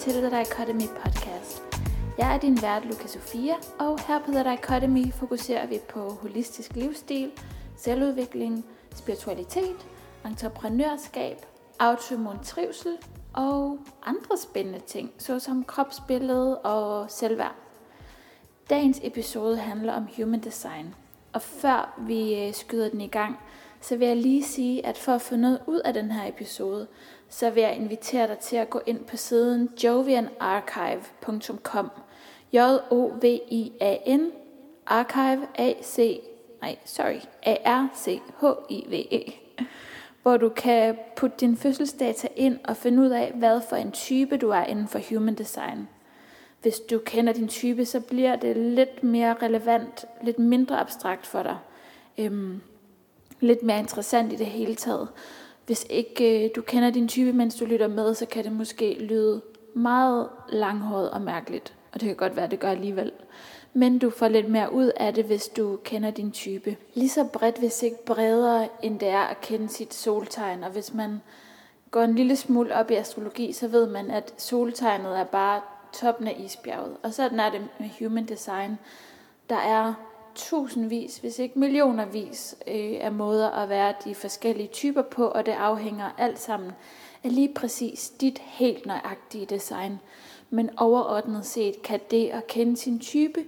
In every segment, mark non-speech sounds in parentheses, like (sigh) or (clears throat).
til The Dichotomy Podcast. Jeg er din vært, Luca Sofia, og her på The Dichotomy fokuserer vi på holistisk livsstil, selvudvikling, spiritualitet, entreprenørskab, autoimmun trivsel og andre spændende ting, såsom kropsbillede og selvværd. Dagens episode handler om human design, og før vi øh, skyder den i gang, så vil jeg lige sige, at for at få noget ud af den her episode, så vil jeg invitere dig til at gå ind på siden jovianarchive.com. J-O-V-I-A-N Archive A-C nej, sorry, A-R-C-H-I-V-E hvor du kan putte din fødselsdata ind og finde ud af, hvad for en type du er inden for human design. Hvis du kender din type, så bliver det lidt mere relevant, lidt mindre abstrakt for dig. Øhm, lidt mere interessant i det hele taget. Hvis ikke øh, du kender din type, mens du lytter med, så kan det måske lyde meget langhåret og mærkeligt. Og det kan godt være, at det gør alligevel. Men du får lidt mere ud af det, hvis du kender din type. Lige så bredt, hvis ikke bredere, end det er at kende sit soltegn. Og hvis man går en lille smule op i astrologi, så ved man, at soltegnet er bare toppen af isbjerget. Og sådan er det med human design. Der er tusindvis, hvis ikke millionervis øh, af måder at være de forskellige typer på, og det afhænger alt sammen af lige præcis dit helt nøjagtige design. Men overordnet set kan det at kende sin type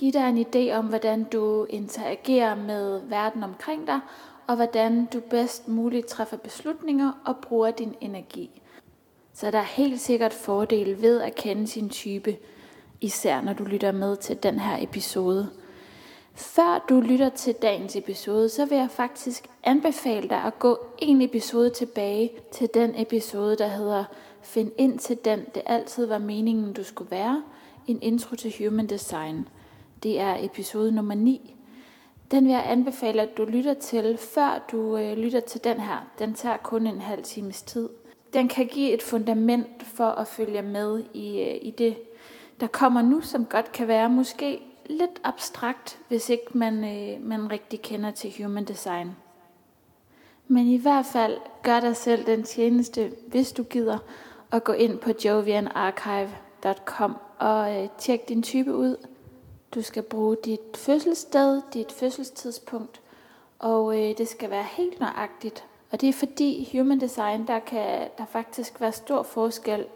give dig en idé om, hvordan du interagerer med verden omkring dig, og hvordan du bedst muligt træffer beslutninger og bruger din energi. Så der er helt sikkert fordele ved at kende sin type, især når du lytter med til den her episode. Før du lytter til dagens episode, så vil jeg faktisk anbefale dig at gå en episode tilbage til den episode, der hedder Find ind til den, det altid var meningen, du skulle være. En intro til Human Design. Det er episode nummer 9. Den vil jeg anbefale, at du lytter til, før du øh, lytter til den her. Den tager kun en halv times tid. Den kan give et fundament for at følge med i, øh, i det, der kommer nu, som godt kan være måske lidt abstrakt, hvis ikke man, øh, man rigtig kender til human design. Men i hvert fald gør dig selv den tjeneste, hvis du gider, at gå ind på jovianarchive.com og øh, tjek din type ud. Du skal bruge dit fødselssted, dit fødselstidspunkt, og øh, det skal være helt nøjagtigt. Og det er fordi human design, der kan der faktisk være stor forskel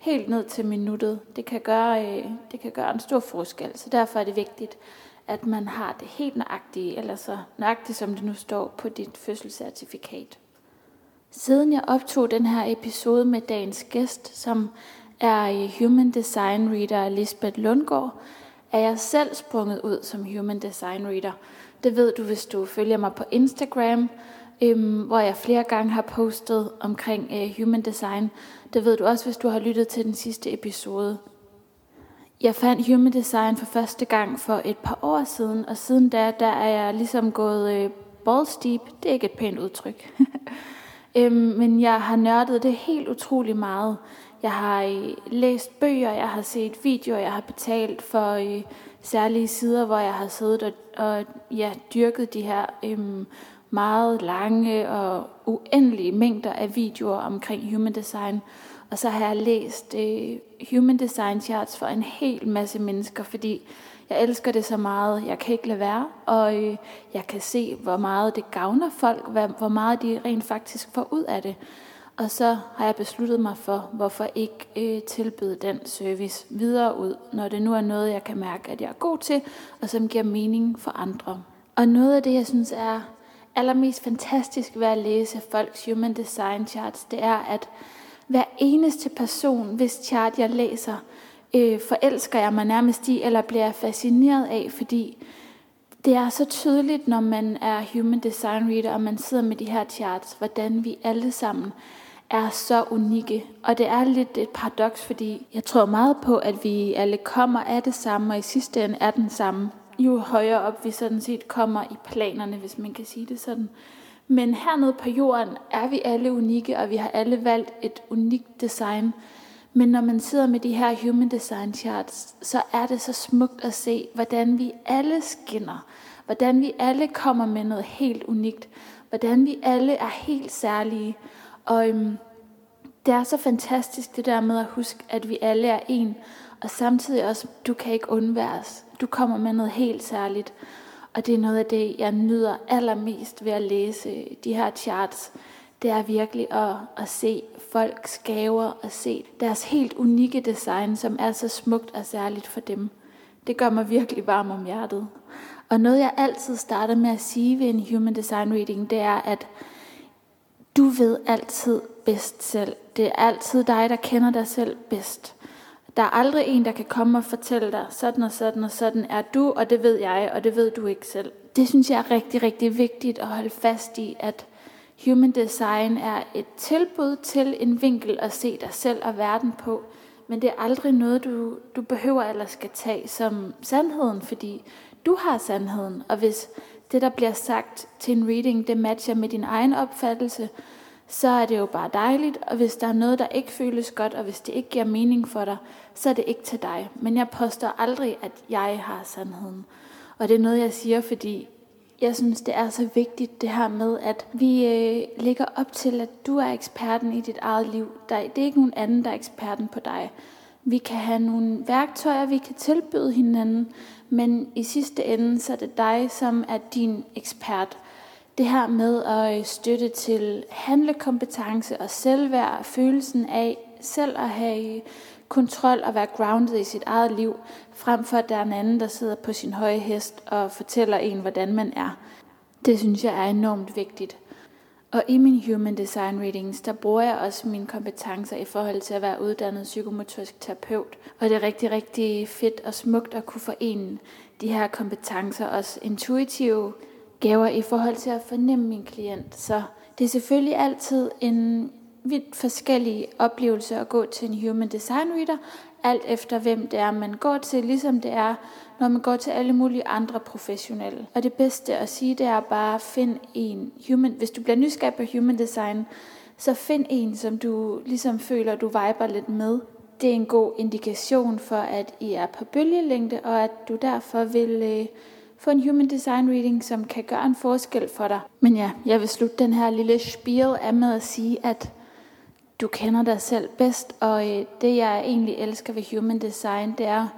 helt ned til minuttet. Det kan gøre, øh, det kan gøre en stor forskel, så derfor er det vigtigt, at man har det helt nøjagtigt, eller så nøjagtigt som det nu står på dit fødselscertifikat. Siden jeg optog den her episode med dagens gæst, som er øh, Human Design Reader Lisbeth Lundgaard, er jeg selv sprunget ud som Human Design Reader. Det ved du, hvis du følger mig på Instagram, øhm, hvor jeg flere gange har postet omkring øh, Human Design. Det ved du også, hvis du har lyttet til den sidste episode. Jeg fandt Human Design for første gang for et par år siden, og siden da, der er jeg ligesom gået øh, balls deep. Det er ikke et pænt udtryk. (laughs) øhm, men jeg har nørdet det helt utrolig meget. Jeg har øh, læst bøger, jeg har set videoer, jeg har betalt for øh, særlige sider, hvor jeg har siddet og, og ja, dyrket de her øhm, meget lange og uendelige mængder af videoer omkring human design. Og så har jeg læst øh, human design charts for en hel masse mennesker, fordi jeg elsker det så meget. Jeg kan ikke lade være, og øh, jeg kan se, hvor meget det gavner folk, hvad, hvor meget de rent faktisk får ud af det. Og så har jeg besluttet mig for, hvorfor ikke øh, tilbyde den service videre ud, når det nu er noget, jeg kan mærke, at jeg er god til, og som giver mening for andre. Og noget af det, jeg synes er allermest fantastisk ved at læse folks human design charts, det er, at hver eneste person, hvis chart jeg læser, øh, forelsker jeg mig nærmest i, eller bliver jeg fascineret af, fordi det er så tydeligt, når man er human design reader, og man sidder med de her charts, hvordan vi alle sammen er så unikke. Og det er lidt et paradoks, fordi jeg tror meget på, at vi alle kommer af det samme, og i sidste ende er den samme. Jo højere op vi sådan set kommer i planerne, hvis man kan sige det sådan. Men hernede på jorden er vi alle unikke, og vi har alle valgt et unikt design. Men når man sidder med de her human design charts, så er det så smukt at se, hvordan vi alle skinner. Hvordan vi alle kommer med noget helt unikt. Hvordan vi alle er helt særlige. Og øhm, det er så fantastisk det der med at huske, at vi alle er en, og samtidig også, du kan ikke undværes. Du kommer med noget helt særligt. Og det er noget af det, jeg nyder allermest ved at læse de her charts. Det er virkelig at, at se folks gaver og se deres helt unikke design, som er så smukt og særligt for dem. Det gør mig virkelig varm om hjertet. Og noget jeg altid starter med at sige ved en human design reading, det er, at du ved altid bedst selv. Det er altid dig, der kender dig selv bedst. Der er aldrig en, der kan komme og fortælle dig, sådan og sådan og sådan er du, og det ved jeg, og det ved du ikke selv. Det synes jeg er rigtig, rigtig vigtigt at holde fast i, at human design er et tilbud til en vinkel at se dig selv og verden på, men det er aldrig noget, du, du behøver eller skal tage som sandheden, fordi du har sandheden, og hvis det, der bliver sagt til en reading, det matcher med din egen opfattelse, så er det jo bare dejligt, og hvis der er noget, der ikke føles godt, og hvis det ikke giver mening for dig, så er det ikke til dig. Men jeg påstår aldrig, at jeg har sandheden. Og det er noget, jeg siger, fordi jeg synes, det er så vigtigt det her med, at vi øh, lægger op til, at du er eksperten i dit eget liv. Der, det er ikke nogen anden, der er eksperten på dig. Vi kan have nogle værktøjer, vi kan tilbyde hinanden, men i sidste ende, så er det dig, som er din ekspert. Det her med at øh, støtte til handlekompetence og selvværd, følelsen af selv at have øh, kontrol og være grounded i sit eget liv, frem for at der er en anden, der sidder på sin høje hest og fortæller en, hvordan man er. Det synes jeg er enormt vigtigt. Og i min Human Design Readings, der bruger jeg også mine kompetencer i forhold til at være uddannet psykomotorisk terapeut. Og det er rigtig, rigtig fedt og smukt at kunne forene de her kompetencer, også intuitive gaver i forhold til at fornemme min klient. Så det er selvfølgelig altid en vidt forskellig oplevelse at gå til en human design reader, alt efter hvem det er, man går til, ligesom det er, når man går til alle mulige andre professionelle. Og det bedste at sige, det er bare find en human, hvis du bliver nysgerrig på human design, så find en, som du ligesom føler, du viber lidt med. Det er en god indikation for, at I er på bølgelængde, og at du derfor vil øh, få en human design reading, som kan gøre en forskel for dig. Men ja, jeg vil slutte den her lille spiel af med at sige, at du kender dig selv bedst, og øh, det jeg egentlig elsker ved human design, det er,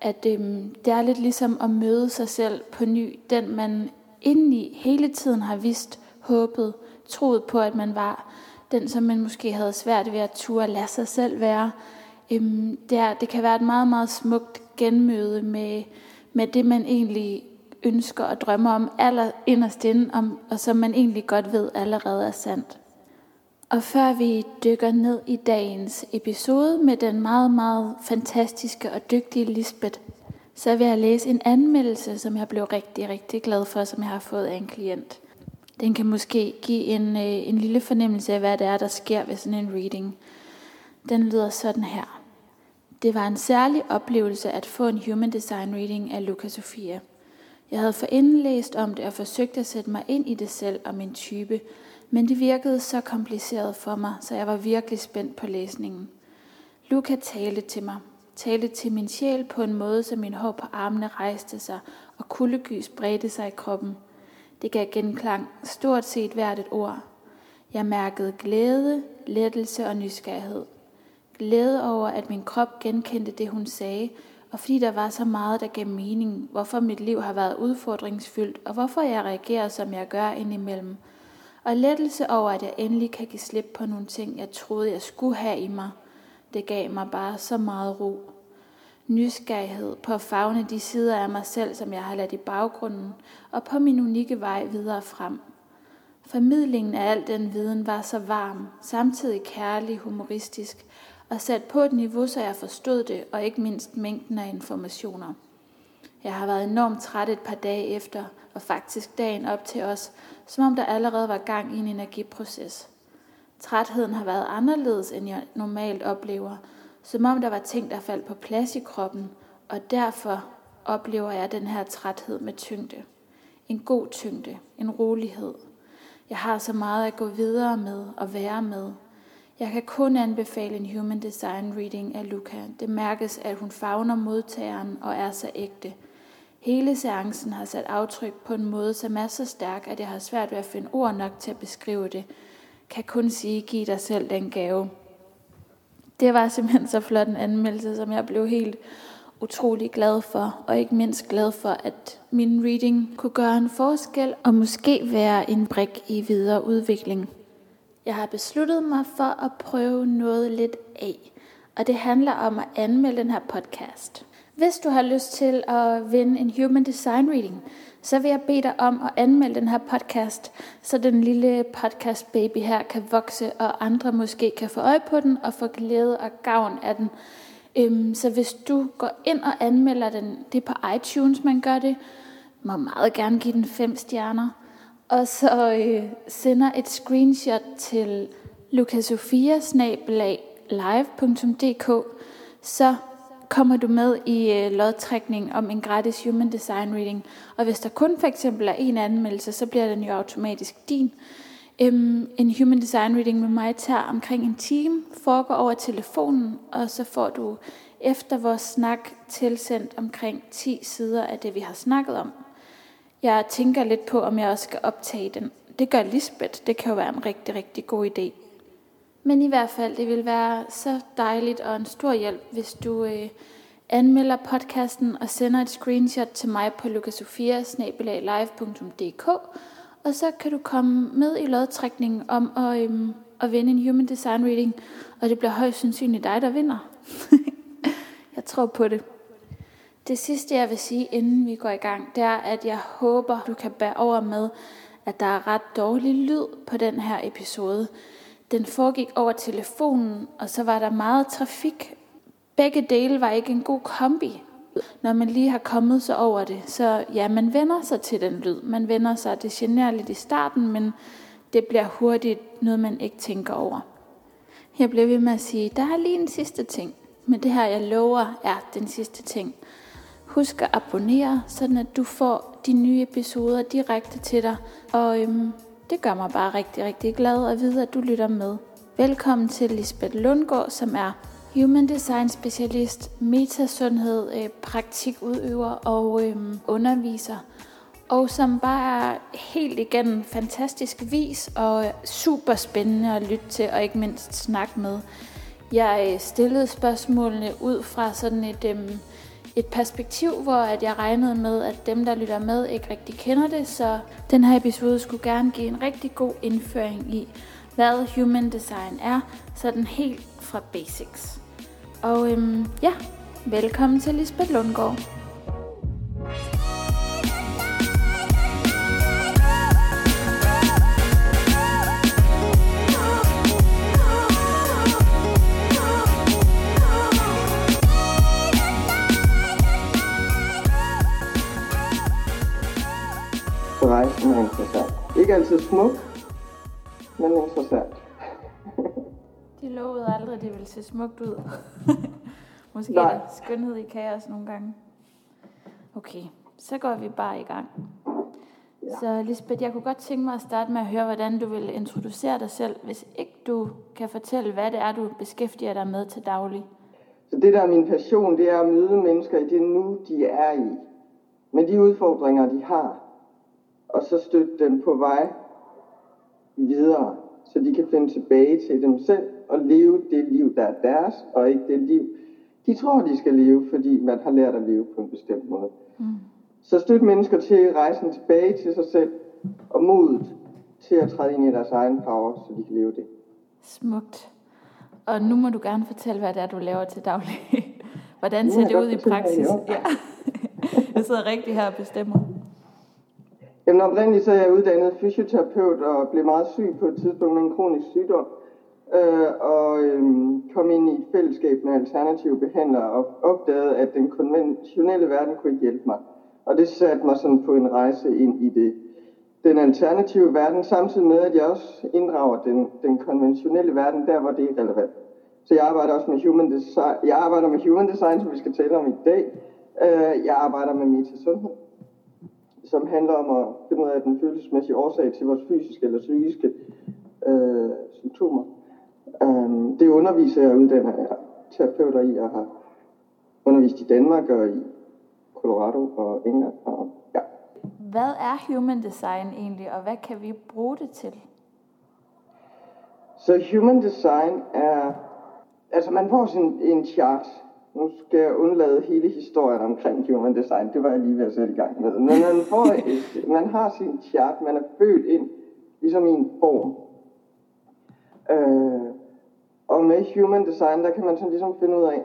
at øh, det er lidt ligesom at møde sig selv på ny, den man indeni hele tiden har vist, håbet, troet på, at man var, den som man måske havde svært ved at turde lade sig selv være. Øhm, det, er, det kan være et meget, meget smukt genmøde med, med det, man egentlig ønsker og drømmer om aller inderst inden, om, og som man egentlig godt ved allerede er sandt. Og før vi dykker ned i dagens episode med den meget, meget fantastiske og dygtige Lisbeth, så vil jeg læse en anmeldelse, som jeg blev rigtig, rigtig glad for, som jeg har fået af en klient. Den kan måske give en, øh, en lille fornemmelse af, hvad det er, der sker ved sådan en reading. Den lyder sådan her. Det var en særlig oplevelse at få en Human Design Reading af Luca Sofia. Jeg havde forinden læst om det og forsøgt at sætte mig ind i det selv og min type, men det virkede så kompliceret for mig, så jeg var virkelig spændt på læsningen. Luca talte til mig, talte til min sjæl på en måde, så min hår på armene rejste sig, og kuldegys bredte sig i kroppen. Det gav genklang stort set hvert et ord. Jeg mærkede glæde, lettelse og nysgerrighed. Glæde over, at min krop genkendte det, hun sagde, og fordi der var så meget, der gav mening, hvorfor mit liv har været udfordringsfyldt, og hvorfor jeg reagerer, som jeg gør indimellem – og lettelse over, at jeg endelig kan give slip på nogle ting, jeg troede, jeg skulle have i mig. Det gav mig bare så meget ro. Nysgerrighed på at fagne de sider af mig selv, som jeg har ladt i baggrunden, og på min unikke vej videre frem. Formidlingen af al den viden var så varm, samtidig kærlig, humoristisk, og sat på et niveau, så jeg forstod det, og ikke mindst mængden af informationer. Jeg har været enormt træt et par dage efter, og faktisk dagen op til os, som om der allerede var gang i en energiproces. Trætheden har været anderledes, end jeg normalt oplever, som om der var ting, der faldt på plads i kroppen, og derfor oplever jeg den her træthed med tyngde. En god tyngde, en rolighed. Jeg har så meget at gå videre med og være med. Jeg kan kun anbefale en Human Design Reading af Luca. Det mærkes, at hun favner modtageren og er så ægte – Hele seancen har sat aftryk på en måde, som er så stærk, at jeg har svært ved at finde ord nok til at beskrive det. Kan kun sige, giv dig selv den gave. Det var simpelthen så flot en anmeldelse, som jeg blev helt utrolig glad for, og ikke mindst glad for, at min reading kunne gøre en forskel, og måske være en brik i videre udvikling. Jeg har besluttet mig for at prøve noget lidt af, og det handler om at anmelde den her podcast. Hvis du har lyst til at vinde en Human Design Reading, så vil jeg bede dig om at anmelde den her podcast, så den lille podcast baby her kan vokse, og andre måske kan få øje på den og få glæde og gavn af den. Øhm, så hvis du går ind og anmelder den, det er på iTunes, man gør det, må meget gerne give den fem stjerner. Og så øh, sender et screenshot til lukasofia-live.dk, så kommer du med i øh, lodtrækning om en gratis Human Design Reading. Og hvis der kun for eksempel er en anmeldelse, så bliver den jo automatisk din. Øhm, en Human Design Reading med mig tager omkring en time, foregår over telefonen, og så får du efter vores snak tilsendt omkring 10 sider af det, vi har snakket om. Jeg tænker lidt på, om jeg også skal optage den. Det gør Lisbeth. Det kan jo være en rigtig, rigtig god idé. Men i hvert fald, det vil være så dejligt og en stor hjælp, hvis du øh, anmelder podcasten og sender et screenshot til mig på lukasofia.live.dk og så kan du komme med i lodtrækningen om at, øhm, at vinde en Human Design Reading, og det bliver højst sandsynligt dig, der vinder. (laughs) jeg tror på det. Det sidste, jeg vil sige, inden vi går i gang, det er, at jeg håber, du kan bære over med, at der er ret dårlig lyd på den her episode. Den foregik over telefonen, og så var der meget trafik. Begge dele var ikke en god kombi, når man lige har kommet sig over det. Så ja, man vender sig til den lyd. Man vender sig, det generer lidt i starten, men det bliver hurtigt noget, man ikke tænker over. Jeg bliver ved med at sige, der er lige en sidste ting. Men det her, jeg lover, er den sidste ting. Husk at abonnere, sådan at du får de nye episoder direkte til dig. Og øhm, det gør mig bare rigtig, rigtig glad at vide, at du lytter med. Velkommen til Lisbeth Lundgaard, som er Human Design specialist, metasundhed, øh, praktikudøver og øh, underviser. Og som bare er helt igennem fantastisk vis og øh, super spændende at lytte til og ikke mindst snakke med. Jeg øh, stillede spørgsmålene ud fra sådan et, øh, et perspektiv, hvor at jeg regnede med, at dem, der lytter med, ikke rigtig kender det. Så den her episode skulle gerne give en rigtig god indføring i, hvad human design er, sådan helt fra basics. Og øhm, ja, velkommen til Lisbeth Lundgaard. Smuk, men interessant. De lovede aldrig, at det ville se smukt ud. (laughs) Måske Nej. er det skønhed i kaos nogle gange. Okay, så går vi bare i gang. Ja. Så Lisbeth, jeg kunne godt tænke mig at starte med at høre, hvordan du vil introducere dig selv, hvis ikke du kan fortælle, hvad det er, du beskæftiger dig med til daglig. Så det, der er min passion, det er at møde mennesker i det nu, de er i. Med de udfordringer, de har. Og så støtte dem på vej videre, så de kan finde tilbage til dem selv og leve det liv, der er deres, og ikke det liv, de tror, de skal leve, fordi man har lært at leve på en bestemt måde. Mm. Så støt mennesker til rejsen tilbage til sig selv, og modet til at træde ind i deres egen power, så de kan leve det. Smukt. Og nu må du gerne fortælle, hvad det er, du laver til daglig. (laughs) Hvordan ser det ud i praksis? Ja. (laughs) jeg sidder rigtig her og bestemmer. Jamen oprindeligt så er jeg uddannet fysioterapeut og blev meget syg på et tidspunkt med en kronisk sygdom øh, og øh, kom ind i et fællesskab med alternative behandlere og opdagede, at den konventionelle verden kunne ikke hjælpe mig. Og det satte mig sådan på en rejse ind i det, den alternative verden, samtidig med, at jeg også inddrager den, den konventionelle verden der, hvor det er relevant. Så jeg arbejder også med human design, jeg arbejder med human design, som vi skal tale om i dag. Øh, jeg arbejder med metasundhed, som handler om at finde ud af den følelsesmæssige årsag til vores fysiske eller psykiske øh, symptomer. Um, det underviser jeg uddanner jeg terapeuter i. Jeg har undervist i Danmark og i Colorado og England. Og, ja. Hvad er human design egentlig, og hvad kan vi bruge det til? Så human design er altså man får sådan en chart. Nu skal jeg undlade hele historien omkring human design. Det var jeg lige ved at sætte i gang med. Men man, får (laughs) et, man har sin chart. Man er født ind ligesom i en form. Øh, og med human design, der kan man sådan ligesom finde ud af,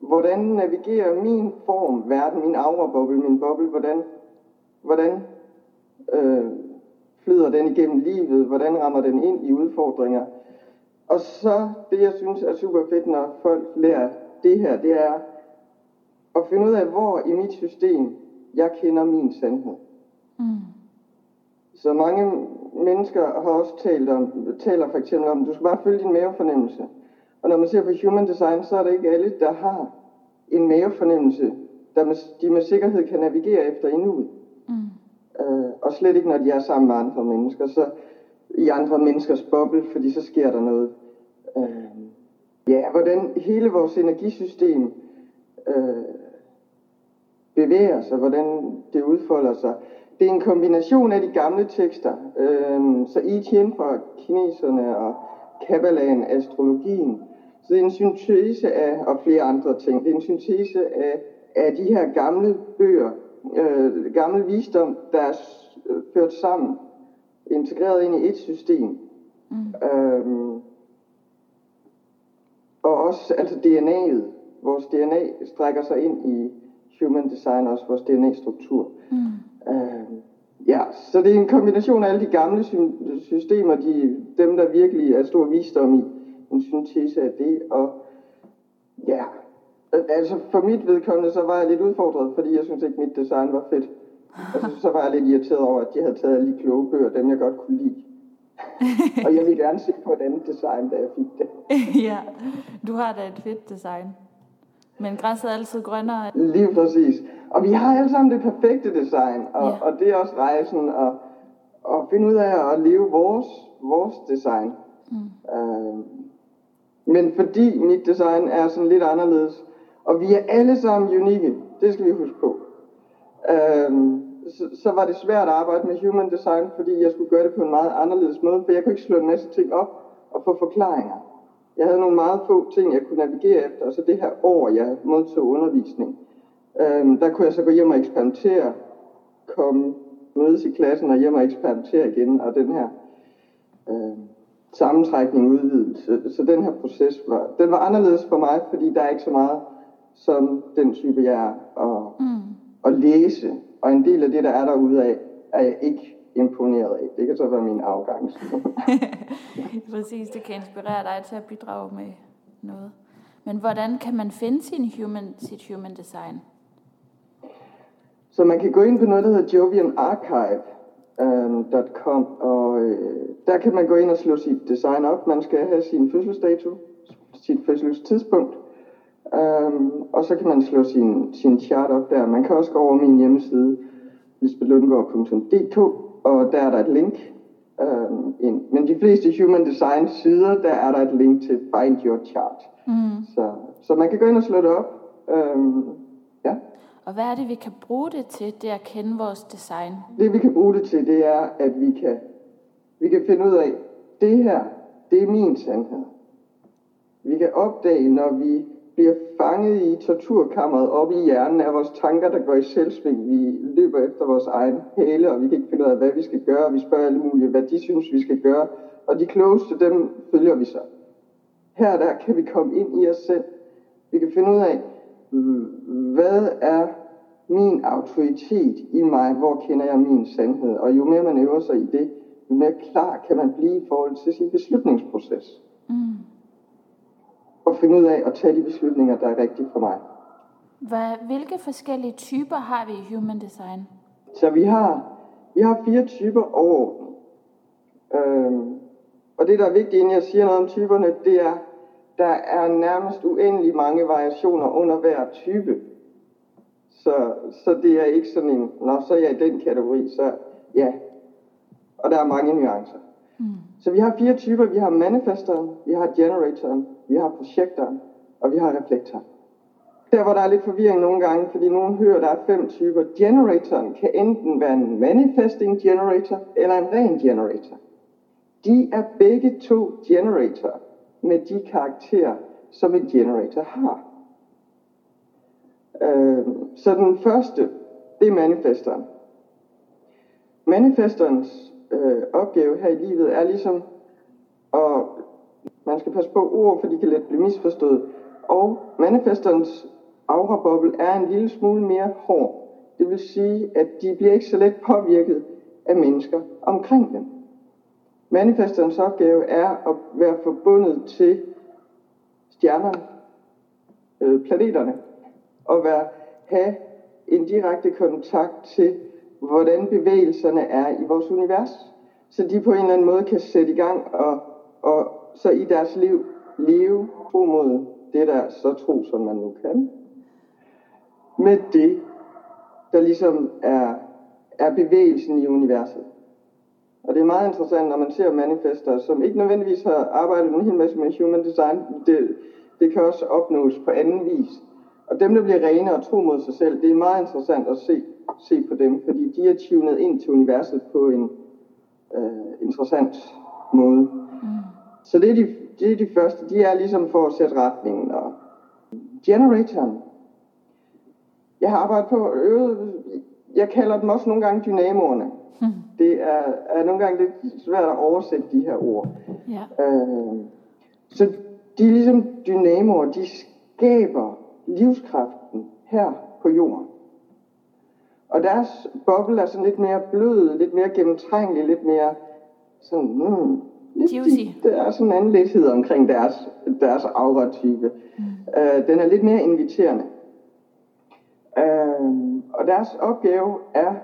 hvordan navigerer min form, verden, min aura-boble, min boble, hvordan, hvordan øh, flyder den igennem livet, hvordan rammer den ind i udfordringer. Og så det, jeg synes er super fedt, når folk lærer det her, det er at finde ud af, hvor i mit system jeg kender min sandhed. Mm. Så mange mennesker har også talt om, taler for eksempel om, du skal bare følge din mavefornemmelse. Og når man ser på human design, så er det ikke alle, der har en mavefornemmelse, der med, de med sikkerhed kan navigere efter nuet. Mm. Øh, og slet ikke, når de er sammen med andre mennesker. Så i andre menneskers boble, fordi så sker der noget. Øh, ja, hvordan hele vores energisystem øh, bevæger sig, hvordan det udfolder sig. Det er en kombination af de gamle tekster. Øh, så I Chien fra kineserne og Kabbalaen, astrologien. Så det er en syntese af, og flere andre ting, det er en syntese af, af de her gamle bøger, øh, gamle visdom, der er øh, ført sammen, integreret ind i et system. Mm. Øhm, og også altså DNA'et. Vores DNA strækker sig ind i human design, også vores DNA-struktur. Mm. Øhm, ja, så det er en kombination af alle de gamle systemer, de, dem der virkelig er stor visdom i, en syntese af det, og ja, altså for mit vedkommende, så var jeg lidt udfordret, fordi jeg synes ikke, mit design var fedt. Altså, (laughs) så var jeg lidt irriteret over, at de havde taget alle de kloge bøger, dem jeg godt kunne lide. (laughs) og jeg ville gerne se på et andet design, da jeg fik det. (laughs) ja, du har da et fedt design. Men græsset er altid grønnere. Lige præcis. Og vi har alle sammen det perfekte design, og, ja. og det er også rejsen at, at finde ud af at leve vores, vores design. Mm. Øh, men fordi mit design er sådan lidt anderledes, og vi er alle sammen unikke, det skal vi huske på. Øh, så, så var det svært at arbejde med human design, fordi jeg skulle gøre det på en meget anderledes måde, for jeg kunne ikke slå en masse ting op og få forklaringer. Jeg havde nogle meget få ting, jeg kunne navigere efter, og så det her år, jeg modtog undervisning, øhm, der kunne jeg så gå hjem og eksperimentere, komme, mødes i klassen og hjem og eksperimentere igen, og den her øhm, sammentrækning udvidet. Så, så den her proces var, den var anderledes for mig, fordi der er ikke så meget som den type, jeg er, at, mm. at læse. Og en del af det, der er derude af, er jeg ikke imponeret af. Det kan så være min afgang. (laughs) Præcis, det kan inspirere dig til at bidrage med noget. Men hvordan kan man finde sin human, sit human design? Så man kan gå ind på noget, der hedder jovianarchive.com, um, og øh, der kan man gå ind og slå sit design op. Man skal have sin fødselsdato, sit fødselstidspunkt, um, og så kan man slå sin, sin chart op der. Man kan også gå over min hjemmeside, lisbethlundgaard.dk, og der er der et link um, ind. Men de fleste Human Design sider, der er der et link til Find Your Chart. Mm. Så, så man kan gå ind og slå det op. Um, ja. Og hvad er det, vi kan bruge det til, det at kende vores design? Det vi kan bruge det til, det er, at vi kan, vi kan finde ud af, det her, det er min sandhed. Vi kan opdage, når vi bliver fanget i torturkammeret op i hjernen af vores tanker, der går i selvsving. Vi løber efter vores egen hæle, og vi kan ikke finde ud af, hvad vi skal gøre. Vi spørger alle mulige, hvad de synes, vi skal gøre. Og de klogeste, dem følger vi så. Her der kan vi komme ind i os selv. Vi kan finde ud af, hvad er min autoritet i mig? Hvor kender jeg min sandhed? Og jo mere man øver sig i det, jo mere klar kan man blive i forhold til sin beslutningsproces. Mm. Og finde ud af at tage de beslutninger, der er rigtige for mig. Hvad, hvilke forskellige typer har vi i Human Design? Så vi har, vi har fire typer overordnet. Øhm, og det, der er vigtigt, inden jeg siger noget om typerne, det er, der er nærmest uendelig mange variationer under hver type. Så, så det er ikke sådan en, nå, så er jeg i den kategori, så ja. Og der er mange nuancer. Mm. Så vi har fire typer. Vi har manifesteren, vi har generatoren, vi har projektoren, og vi har reflektoren. Der hvor der er lidt forvirring nogle gange, fordi nogen hører, der er fem typer. Generatoren kan enten være en manifesting generator eller en ren generator. De er begge to generator med de karakterer, som en generator har. Øh, så den første, det er manifesteren. Manifesterens øh, opgave her i livet er ligesom, og man skal passe på ord, for de kan let blive misforstået, og manifesterens auraboble er en lille smule mere hård. Det vil sige, at de bliver ikke så let påvirket af mennesker omkring dem. Manifesterens opgave er at være forbundet til stjernerne, øh, planeterne, og være, have en direkte kontakt til, hvordan bevægelserne er i vores univers, så de på en eller anden måde kan sætte i gang og, og så i deres liv leve tro mod det, der så tro, som man nu kan. Med det, der ligesom er, er bevægelsen i universet. Og det er meget interessant, når man ser manifester, som ikke nødvendigvis har arbejdet en hel masse med human design. Det, det kan også opnås på anden vis. Og dem, der bliver rene og tro mod sig selv, det er meget interessant at se, se på dem, fordi de er tunet ind til universet på en øh, interessant måde. Mm. Så det er, de, det er de første. De er ligesom for at sætte retningen. Og generatoren. Jeg har arbejdet på øvet, jeg kalder dem også nogle gange dynamoerne. Mm. (laughs) Det er, er nogle gange lidt svært at oversætte de her ord. Ja. Øh, så de er ligesom dynamoer, de skaber livskraften her på jorden. Og deres boble er sådan lidt mere blød, lidt mere gennemtrængelig, lidt mere sådan, mm, lidt, Juicy. Der er sådan en anden lethed omkring deres, deres aura-type. Mm. Uh, den er lidt mere inviterende. Uh, og deres opgave er,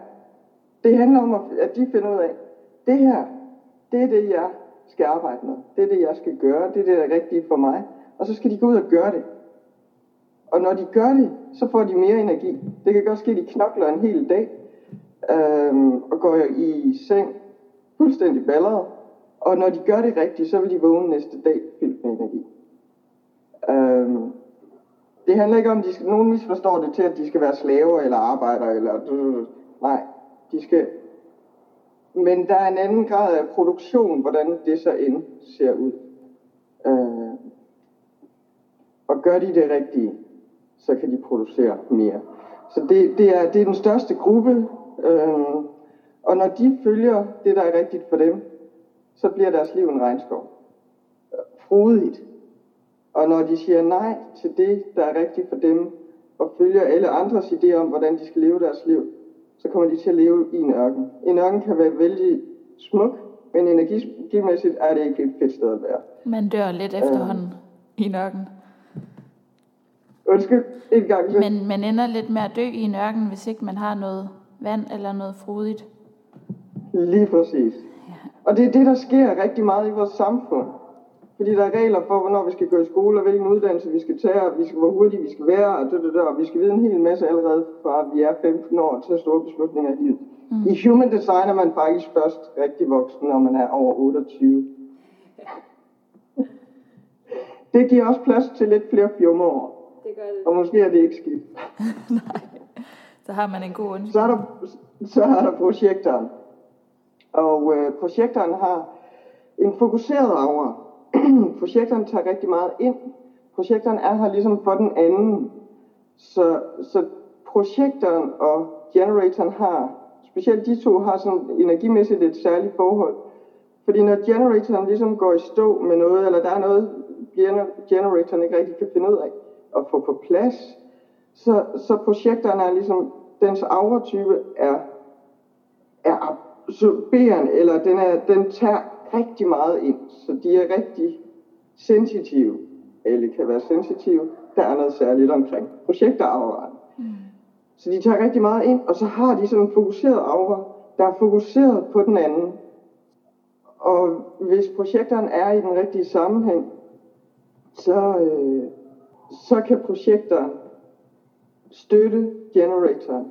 det handler om, at de finder ud af, det her, det er det, jeg skal arbejde med. Det er det, jeg skal gøre. Det er det, der er rigtigt for mig. Og så skal de gå ud og gøre det. Og når de gør det, så får de mere energi. Det kan godt ske, at de knokler en hel dag, øh, og går i seng fuldstændig balleret. Og når de gør det rigtigt, så vil de vågne næste dag fyldt med energi. Øhm, det handler ikke om, at de skal, nogen misforstår det til, at de skal være slaver eller arbejdere. Eller, nej, de skal... Men der er en anden grad af produktion, hvordan det så end ser ud. Øh, og gør de det rigtige, så kan de producere mere. Så det, det, er, det er den største gruppe, øh, og når de følger det, der er rigtigt for dem, så bliver deres liv en regnskov. Frodigt. Og når de siger nej til det, der er rigtigt for dem, og følger alle andres idéer om, hvordan de skal leve deres liv, så kommer de til at leve i en ørken. En ørken kan være vældig smuk, men energimæssigt er det ikke et fedt sted at være. Man dør lidt efterhånden øh. i en ørken. Undskyld, en gang til. Men man ender lidt med at dø i en ørken, hvis ikke man har noget vand eller noget frodigt. Lige præcis. Ja. Og det er det, der sker rigtig meget i vores samfund. Fordi der er regler for, hvornår vi skal gå i skole, og hvilken uddannelse vi skal tage, og vi skal, hvor hurtigt vi skal være, og, det, det, det, og vi skal vide en hel masse allerede fra, vi er 15 år til store beslutninger i livet. Mm. I human design er man faktisk først rigtig voksen, når man er over 28. Det giver også plads til lidt flere fjummer det gør det. Og måske er det ikke skidt. (laughs) Nej, så har man en god undskyld. Så er der, så er der projektoren. Og øh, projektoren har en fokuseret aura. (clears throat) projektoren tager rigtig meget ind. Projektoren er her ligesom for den anden. Så, så projektoren og generatoren har, specielt de to har sådan energimæssigt et særligt forhold. Fordi når generatoren ligesom går i stå med noget, eller der er noget, generatoren ikke rigtig kan finde ud af, at få på plads. Så, så projekterne er ligesom, dens auratype er, er absorberende, eller den, er, den tager rigtig meget ind, så de er rigtig sensitive, eller kan være sensitive. Der er noget særligt omkring projekterauraen. Mm. Så de tager rigtig meget ind, og så har de sådan en fokuseret aura, der er fokuseret på den anden. Og hvis projekteren er i den rigtige sammenhæng, så, øh, så kan projekter støtte generatoren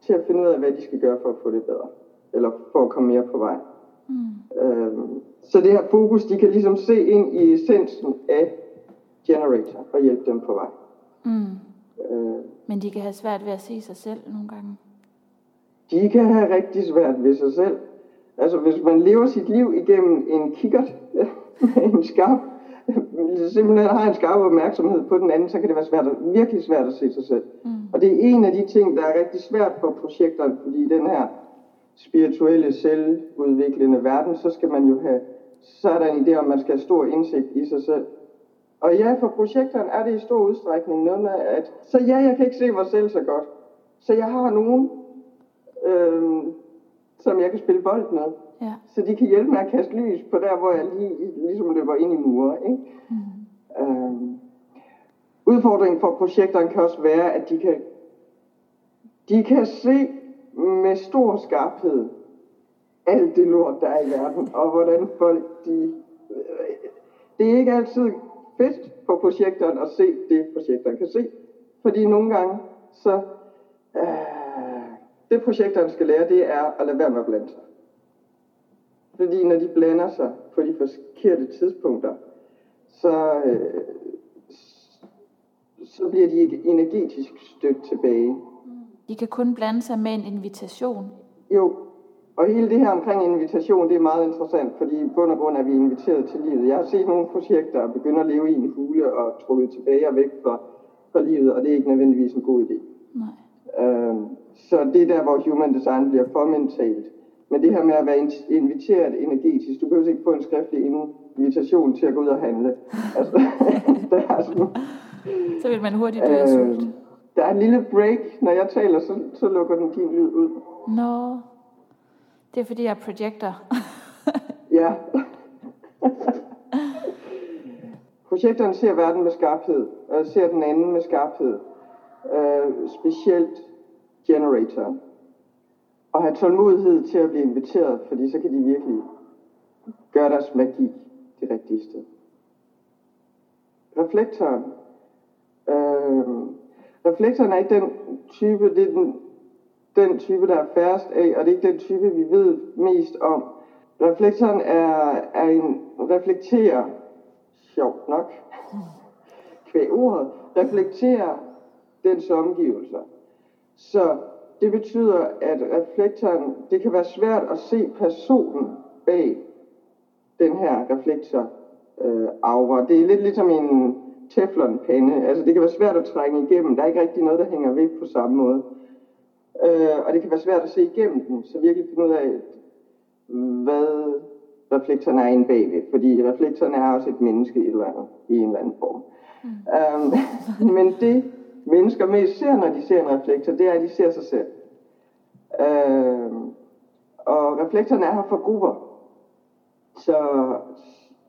til at finde ud af, hvad de skal gøre for at få det bedre, eller for at komme mere på vej. Mm. Øhm, så det her fokus, de kan ligesom se ind i essensen af generator og hjælpe dem på vej. Mm. Øh, Men de kan have svært ved at se sig selv nogle gange. De kan have rigtig svært ved sig selv. Altså hvis man lever sit liv igennem en kikkert (laughs) med en skarp (laughs) simpelthen har en skarp opmærksomhed på den anden, så kan det være svært, virkelig svært at se sig selv. Mm. Og det er en af de ting, der er rigtig svært for projekterne, fordi den her spirituelle, selvudviklende verden, så skal man jo have, så er der en idé om, at man skal have stor indsigt i sig selv. Og ja, for projekterne er det i stor udstrækning noget med, at så ja, jeg kan ikke se mig selv så godt. Så jeg har nogen, øh, som jeg kan spille bold med. Ja. Så de kan hjælpe mig at kaste lys på der, hvor jeg lige, ligesom løber ind i murer. Ikke? Mm. Øh, udfordringen for projekterne kan også være, at de kan, de kan se med stor skarphed alt det lort, der er i verden, og hvordan folk, de... Det er ikke altid fedt for projekteren at se det, projekteren kan se. Fordi nogle gange, så... Øh, det projekteren skal lære, det er at lade være med at blande sig. Fordi når de blander sig på de forkerte tidspunkter, så, øh, så bliver de ikke energetisk stødt tilbage. De kan kun blande sig med en invitation. Jo, og hele det her omkring invitation, det er meget interessant, fordi i bund og grund er vi inviteret til livet. Jeg har set nogle projekter begynde at leve i en hule og trukket tilbage og væk fra, fra livet, og det er ikke nødvendigvis en god idé. Nej. Øhm, så det er der, hvor human design bliver for mentalt. Men det her med at være inviteret energetisk, du behøver ikke få en skriftlig invitation til at gå ud og handle. Altså, (laughs) der er sådan, så vil man hurtigt dø af øhm, sult. Der er en lille break, når jeg taler, så, så lukker den din lyd ud. Nå. No. Det er fordi, jeg er projekter. (laughs) ja. Projektoren ser verden med skarphed, og ser den anden med skarphed. Uh, specielt generatoren. Og have tålmodighed til at blive inviteret, fordi så kan de virkelig gøre deres magi det rigtige sted. Reflektoren. Øh, reflektoren er ikke den type, det er den den type, der er færrest af, og det er ikke den type, vi ved mest om. Reflektoren er, er en reflekterer, sjovt nok, kvæg ordet, reflekterer dens omgivelser. Så det betyder, at reflektoren, det kan være svært at se personen bag den her reflektor øh, aura. Det er lidt ligesom en teflonpande. Altså det kan være svært at trænge igennem. Der er ikke rigtig noget, der hænger ved på samme måde. Øh, og det kan være svært at se igennem den, så virkelig finde ud af, hvad reflektoren er inde bagved. Fordi reflektoren er også et menneske i, eller andet, i en eller anden form. Mm. Um, (laughs) men det mennesker mest ser, når de ser en reflektor, det er, at de ser sig selv. Øh, og reflektorerne er her for grupper. Så,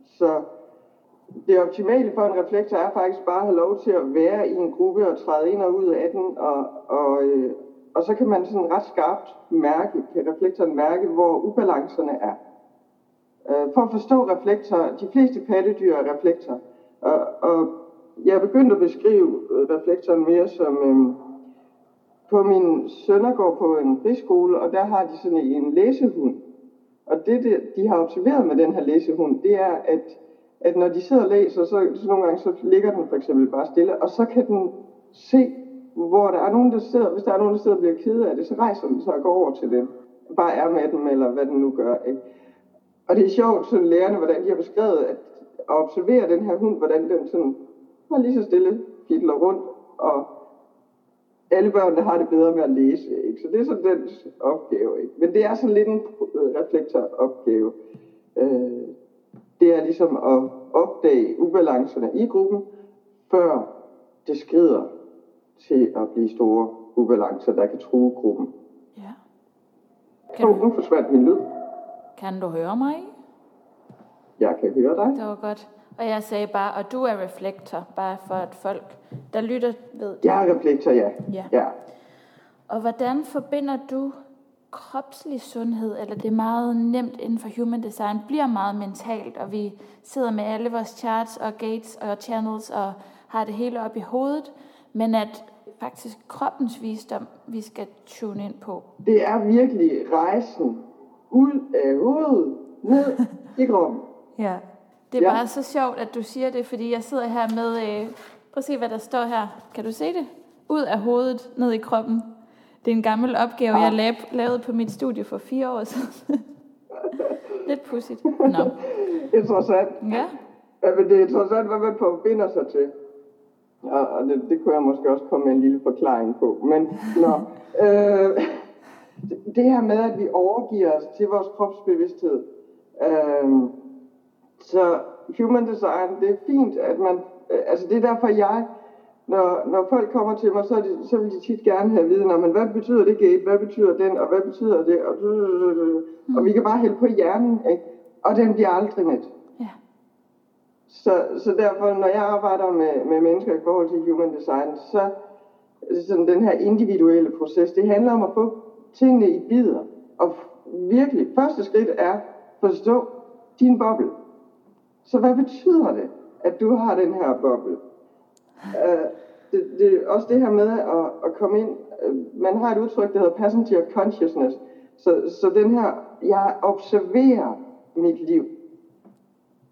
så det optimale for en reflektor er faktisk bare at have lov til at være i en gruppe og træde ind og ud af den og, og, øh, og så kan man sådan ret skarpt mærke, kan reflektoren mærke, hvor ubalancerne er. Øh, for at forstå reflektorer, de fleste pattedyr er reflektorer. Og, og jeg er begyndt at beskrive øh, reflektoren mere som, øhm, på min sønner går på en friskole, og der har de sådan en læsehund. Og det, det, de har observeret med den her læsehund, det er, at, at når de sidder og læser, så, så nogle gange så ligger den for eksempel bare stille, og så kan den se hvor der er nogen, der sidder, hvis der er nogen, der sidder og bliver ked af det, så rejser den sig og går over til dem. Bare er med dem, eller hvad den nu gør. Ikke? Og det er sjovt, sådan lærerne, hvordan de har beskrevet, at, at observere den her hund, hvordan den sådan var lige så stille fidler rundt, og alle børn, der har det bedre med at læse. Ikke? Så det er sådan den opgave. Ikke? Men det er sådan lidt en øh, reflektoropgave. Øh, det er ligesom at opdage ubalancerne i gruppen, før det skrider til at blive store ubalancer, der kan true gruppen. Ja. Kan du... nu forsvandt min lyd. Kan du høre mig? Jeg kan høre dig. Det var godt. Og jeg sagde bare, og du er reflektor, bare for at folk, der lytter, ved det. Jeg er reflektor, ja. ja. ja. Og hvordan forbinder du kropslig sundhed, eller det er meget nemt inden for human design, bliver meget mentalt, og vi sidder med alle vores charts og gates og channels og har det hele op i hovedet, men at faktisk kroppens visdom, vi skal tune ind på. Det er virkelig rejsen ud af hovedet, ned i kroppen. (laughs) Ja, det er ja. bare så sjovt, at du siger det, fordi jeg sidder her med, øh, prøv at se, hvad der står her. Kan du se det? Ud af hovedet, ned i kroppen. Det er en gammel opgave, ja. jeg lavede på mit studie for fire år siden. (laughs) Lidt pudsigt. Nå. Interessant. Ja. Ja, men det er interessant, hvad man forbinder sig til. Ja, og det, det kunne jeg måske også komme med en lille forklaring på. Men nå, (laughs) øh, det her med, at vi overgiver os til vores kropsbevidsthed. Øh, så human design, det er fint, at man... Øh, altså det er derfor, jeg... Når, når folk kommer til mig, så, de, så vil de tit gerne have viden om, men hvad betyder det gate, hvad betyder den, og hvad betyder det, og, og vi kan bare hælde på hjernen, ikke? og den bliver aldrig med. Ja. Så, så derfor, når jeg arbejder med, med mennesker i forhold til human design, så sådan den her individuelle proces, det handler om at få tingene i bidder. Og virkelig, første skridt er forstå din boble. Så hvad betyder det, at du har den her boble? Uh, det, det, også det her med at, at komme ind, uh, man har et udtryk, der hedder passenger consciousness. Så, så den her, jeg observerer mit liv.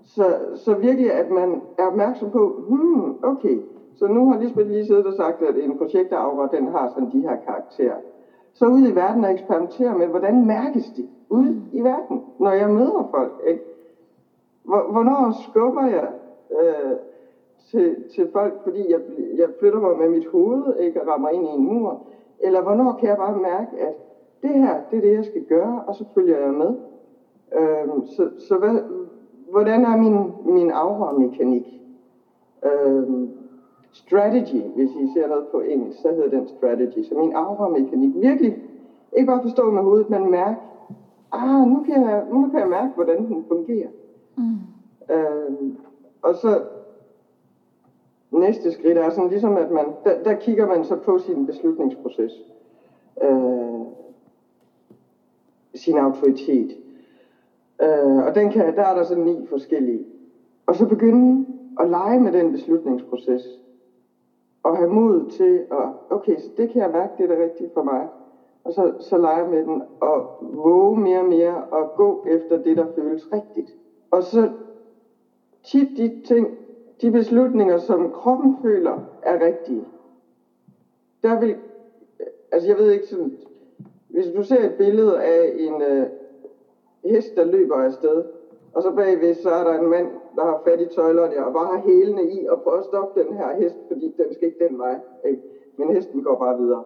Så, så virkelig, at man er opmærksom på, hmm, okay, så nu har Lisbeth lige siddet og sagt, at en projektaura, den har sådan de her karakterer. Så ud i verden og eksperimentere med, hvordan mærkes det ude i verden, når jeg møder folk. Ikke? Hvornår skubber jeg øh, til, til folk, fordi jeg, jeg flytter mig med mit hoved, ikke, og rammer ind i en mur? Eller hvornår kan jeg bare mærke, at det her, det er det, jeg skal gøre, og så følger jeg med. Øh, så så hvad, hvordan er min, min aura-mekanik? Øh, strategy, hvis I ser noget på engelsk, så hedder den strategy. Så min aura-mekanik, virkelig, ikke bare forstå med hovedet, men mærke, ah, nu kan jeg, nu kan jeg mærke, hvordan den fungerer. Mm. Øh, og så næste skridt er sådan ligesom, at man, der, der kigger man så på sin beslutningsproces. Øh, sin autoritet. Øh, og den kan, der er der så ni forskellige. Og så begynde at lege med den beslutningsproces. Og have mod til at, okay, så det kan jeg mærke, det er det rigtige for mig. Og så, så lege med den og våge mere og mere og gå efter det, der føles rigtigt. Og så tit de ting, de beslutninger, som kroppen føler er rigtige. Der vil, altså jeg ved ikke sådan, hvis du ser et billede af en øh, hest, der løber afsted, og så bagved, så er der en mand, der har fat i tøjlerne og bare har hælene i og prøver at stoppe den her hest, fordi den skal ikke den vej. Ikke? Men hesten går bare videre.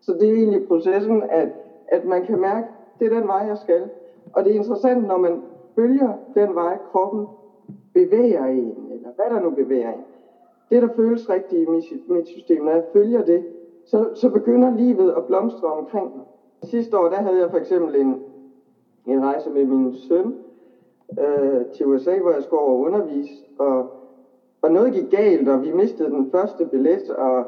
Så det er egentlig processen, at, at man kan mærke, det er den vej, jeg skal. Og det er interessant, når man følger den vej, kroppen bevæger en, eller hvad der nu bevæger en. Det, der føles rigtigt i mit system, når jeg følger det, så, så begynder livet at blomstre omkring mig. Sidste år, der havde jeg for eksempel en, en rejse med min søn øh, til USA, hvor jeg skulle over undervise, og, og noget gik galt, og vi mistede den første billet, og,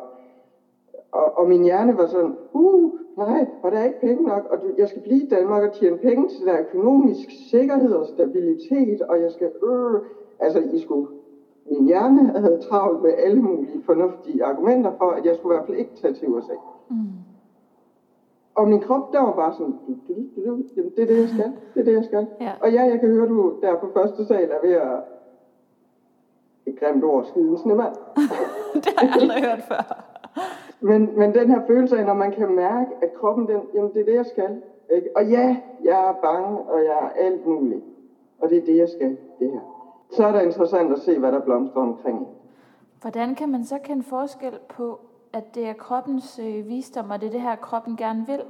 og, og min hjerne var sådan, uh, nej, og der er ikke penge nok, og du, jeg skal blive i Danmark og tjene penge til der økonomisk sikkerhed og stabilitet, og jeg skal, øh, altså I skulle, min hjerne havde travlt med alle mulige fornuftige argumenter for, at jeg skulle i hvert fald ikke tage til USA. Mm. Og min krop, der var bare sådan, du, du, du, du, jamen, det er det, jeg skal. Det er det, jeg skal. Ja. Og ja, jeg kan høre, du der på første sal er ved at et grimt ord, skide en snemand. (laughs) det har jeg aldrig hørt før. Men, men den her følelse af, når man kan mærke, at kroppen, den, jamen det er det, jeg skal. Ikke? Og ja, jeg er bange, og jeg er alt muligt. Og det er det, jeg skal, det her. Så er det interessant at se, hvad der blomstrer omkring. Hvordan kan man så kende forskel på, at det er kroppens øh, visdom, og det er det her, kroppen gerne vil,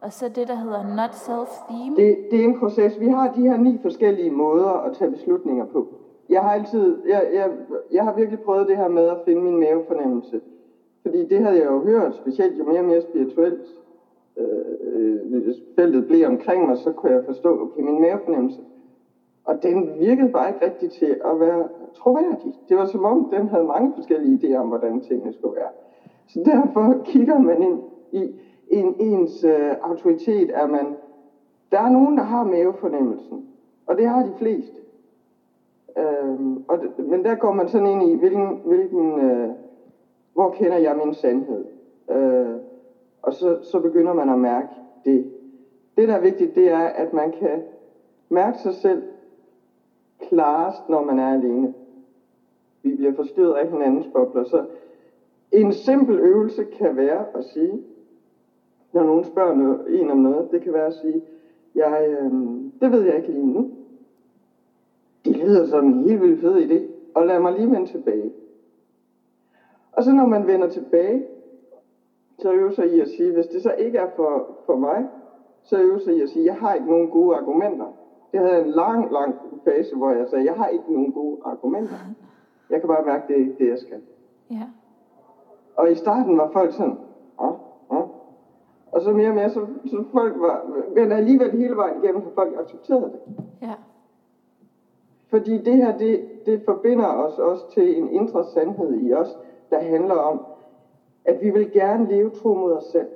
og så det, der hedder not self-theme? Det, det er en proces. Vi har de her ni forskellige måder at tage beslutninger på. Jeg har altid, jeg, jeg, jeg har virkelig prøvet det her med at finde min mavefornemmelse. Fordi det havde jeg jo hørt, specielt jo mere og mere spirituelt øh, øh, feltet blev omkring mig, så kunne jeg forstå, okay, min mavefornemmelse. Og den virkede bare ikke rigtigt til at være troværdig. Det var som om, den havde mange forskellige idéer om, hvordan tingene skulle være. Så derfor kigger man ind i en, ens øh, autoritet, at man, der er nogen, der har mavefornemmelsen, og det har de fleste. Øhm, og, men der går man sådan ind i, hvilken, hvilken øh, hvor kender jeg min sandhed? Øh, og så, så begynder man at mærke det. Det, der er vigtigt, det er, at man kan mærke sig selv klarest, når man er alene. Vi bliver forstyrret af hinandens bobler. Så en simpel øvelse kan være at sige, når nogen spørger noget, en om noget, det kan være at sige, jeg, øh, det ved jeg ikke lige nu. Det lyder som en helt vildt fed idé. og lad mig lige vende tilbage. Og så når man vender tilbage, så øver sig i at sige, hvis det så ikke er for, for mig, så øver sig i at sige, jeg har ikke nogen gode argumenter. Det havde en lang, lang fase, hvor jeg sagde, jeg har ikke nogen gode argumenter. Jeg kan bare mærke, det er ikke det, jeg skal. Ja. Og i starten var folk sådan, Åh, åh. og så mere og mere, så, så folk var, men alligevel hele vejen igennem, har folk accepteret det. Ja. Fordi det her, det, det forbinder os også til en indre sandhed i os, der handler om, at vi vil gerne leve tro mod os selv.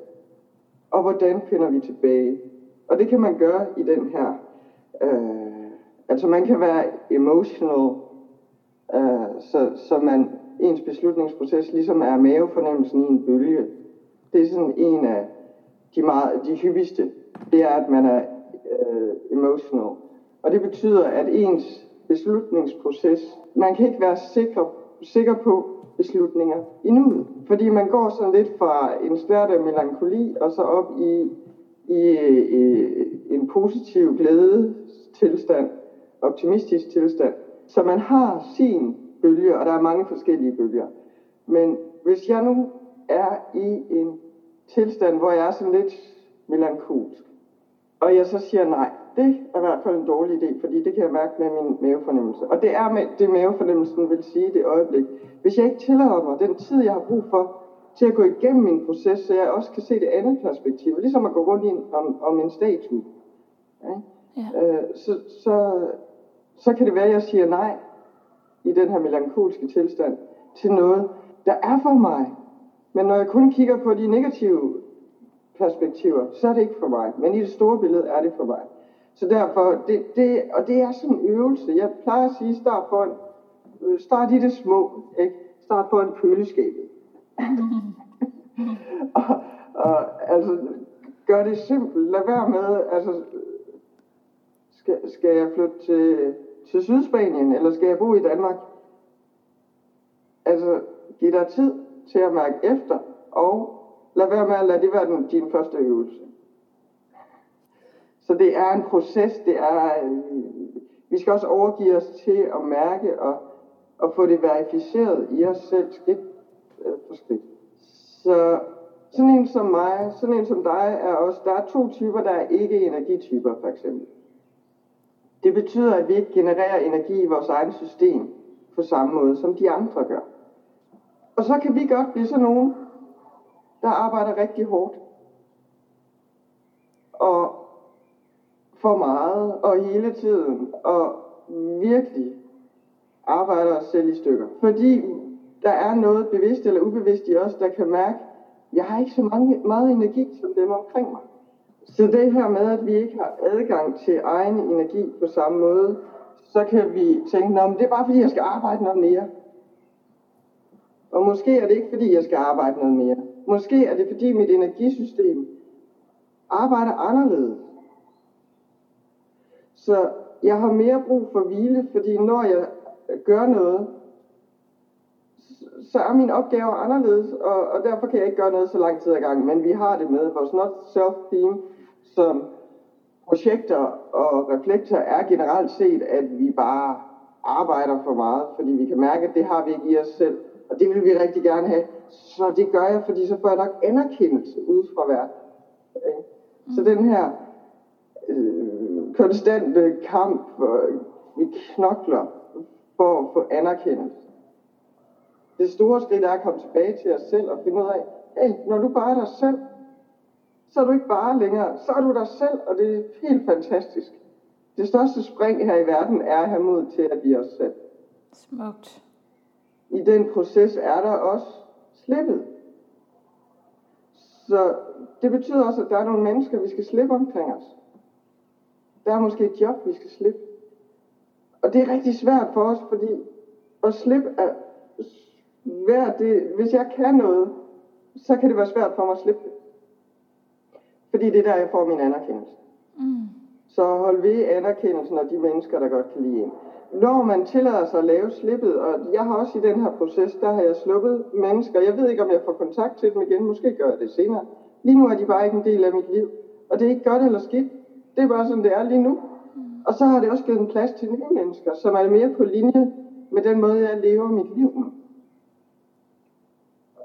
Og hvordan finder vi tilbage? Og det kan man gøre i den her, øh, altså man kan være emotional, øh, så, så man, ens beslutningsproces ligesom er mavefornemmelsen i en bølge. Det er sådan en af de, meget, de hyppigste, det er, at man er øh, emotional. Og det betyder, at ens beslutningsproces, man kan ikke være sikker, sikker på beslutninger i nuet. Fordi man går sådan lidt fra en stærk af melankoli og så op i, i, i en positiv glæde tilstand, optimistisk tilstand. Så man har sin bølge, og der er mange forskellige bølger. Men hvis jeg nu er i en tilstand, hvor jeg er sådan lidt melankolsk, og jeg så siger nej, det er i hvert fald en dårlig idé, fordi det kan jeg mærke med min mavefornemmelse. Og det er med det mavefornemmelsen vil sige det øjeblik. Hvis jeg ikke tillader mig den tid, jeg har brug for, til at gå igennem min proces, så jeg også kan se det andet perspektiv, ligesom at gå rundt i en, om, om en statue. Ja? Ja. Øh, så, så, så kan det være, at jeg siger nej i den her melankolske tilstand til noget, der er for mig. Men når jeg kun kigger på de negative perspektiver, så er det ikke for mig. Men i det store billede er det for mig. Så derfor, det, det, og det er sådan en øvelse. Jeg plejer at sige, start, for en, start i det små. Ikke? Start på en køleskabet. (laughs) og, og, altså, gør det simpelt. Lad være med, altså, skal, skal jeg flytte til, til Sydspanien, eller skal jeg bo i Danmark? Altså, giv dig tid til at mærke efter, og lad være med at lade det være den, din første øvelse. Så det er en proces, det er, øh, vi skal også overgive os til at mærke og, og få det verificeret i os selv skridt øh, for skridt. Så sådan en som mig, sådan en som dig, er også, der er to typer, der er ikke energityper for eksempel. Det betyder, at vi ikke genererer energi i vores eget system på samme måde, som de andre gør. Og så kan vi godt blive sådan nogen, der arbejder rigtig hårdt. Og for meget, og hele tiden, og virkelig arbejder os selv i stykker. Fordi der er noget bevidst eller ubevidst i os, der kan mærke, jeg har ikke så mange, meget energi som dem omkring mig. Så det her med, at vi ikke har adgang til egen energi på samme måde, så kan vi tænke, at det er bare fordi, jeg skal arbejde noget mere. Og måske er det ikke fordi, jeg skal arbejde noget mere. Måske er det fordi, mit energisystem arbejder anderledes. Så jeg har mere brug for hvile, fordi når jeg gør noget, så er min opgave anderledes, og, og derfor kan jeg ikke gøre noget så lang tid ad gangen. Men vi har det med vores not self-theme, som projekter og reflekter er generelt set, at vi bare arbejder for meget, fordi vi kan mærke, at det har vi ikke i os selv. Og det vil vi rigtig gerne have. Så det gør jeg, fordi så får jeg nok anerkendelse ud fra verden. Så den her øh, konstante kamp, hvor vi knokler for at få anerkendelse. Det store skridt er at komme tilbage til os selv og finde ud af, hey, når du bare er dig selv, så er du ikke bare længere, så er du dig selv, og det er helt fantastisk. Det største spring her i verden er at have mod til at blive os selv. Smukt. I den proces er der også slippet. Så det betyder også, at der er nogle mennesker, vi skal slippe omkring os. Der er måske et job, vi skal slippe. Og det er rigtig svært for os, fordi at slippe er svært. Det, hvis jeg kan noget, så kan det være svært for mig at slippe det. Fordi det er der, jeg får min anerkendelse. Mm. Så hold ved anerkendelsen af de mennesker, der godt kan lide en. Når man tillader sig at lave slippet, og jeg har også i den her proces, der har jeg sluppet mennesker. Jeg ved ikke, om jeg får kontakt til dem igen. Måske gør jeg det senere. Lige nu er de bare ikke en del af mit liv. Og det er ikke godt eller skidt. Det er bare sådan, det er lige nu. Og så har det også givet en plads til nye mennesker, som er mere på linje med den måde, jeg lever mit liv.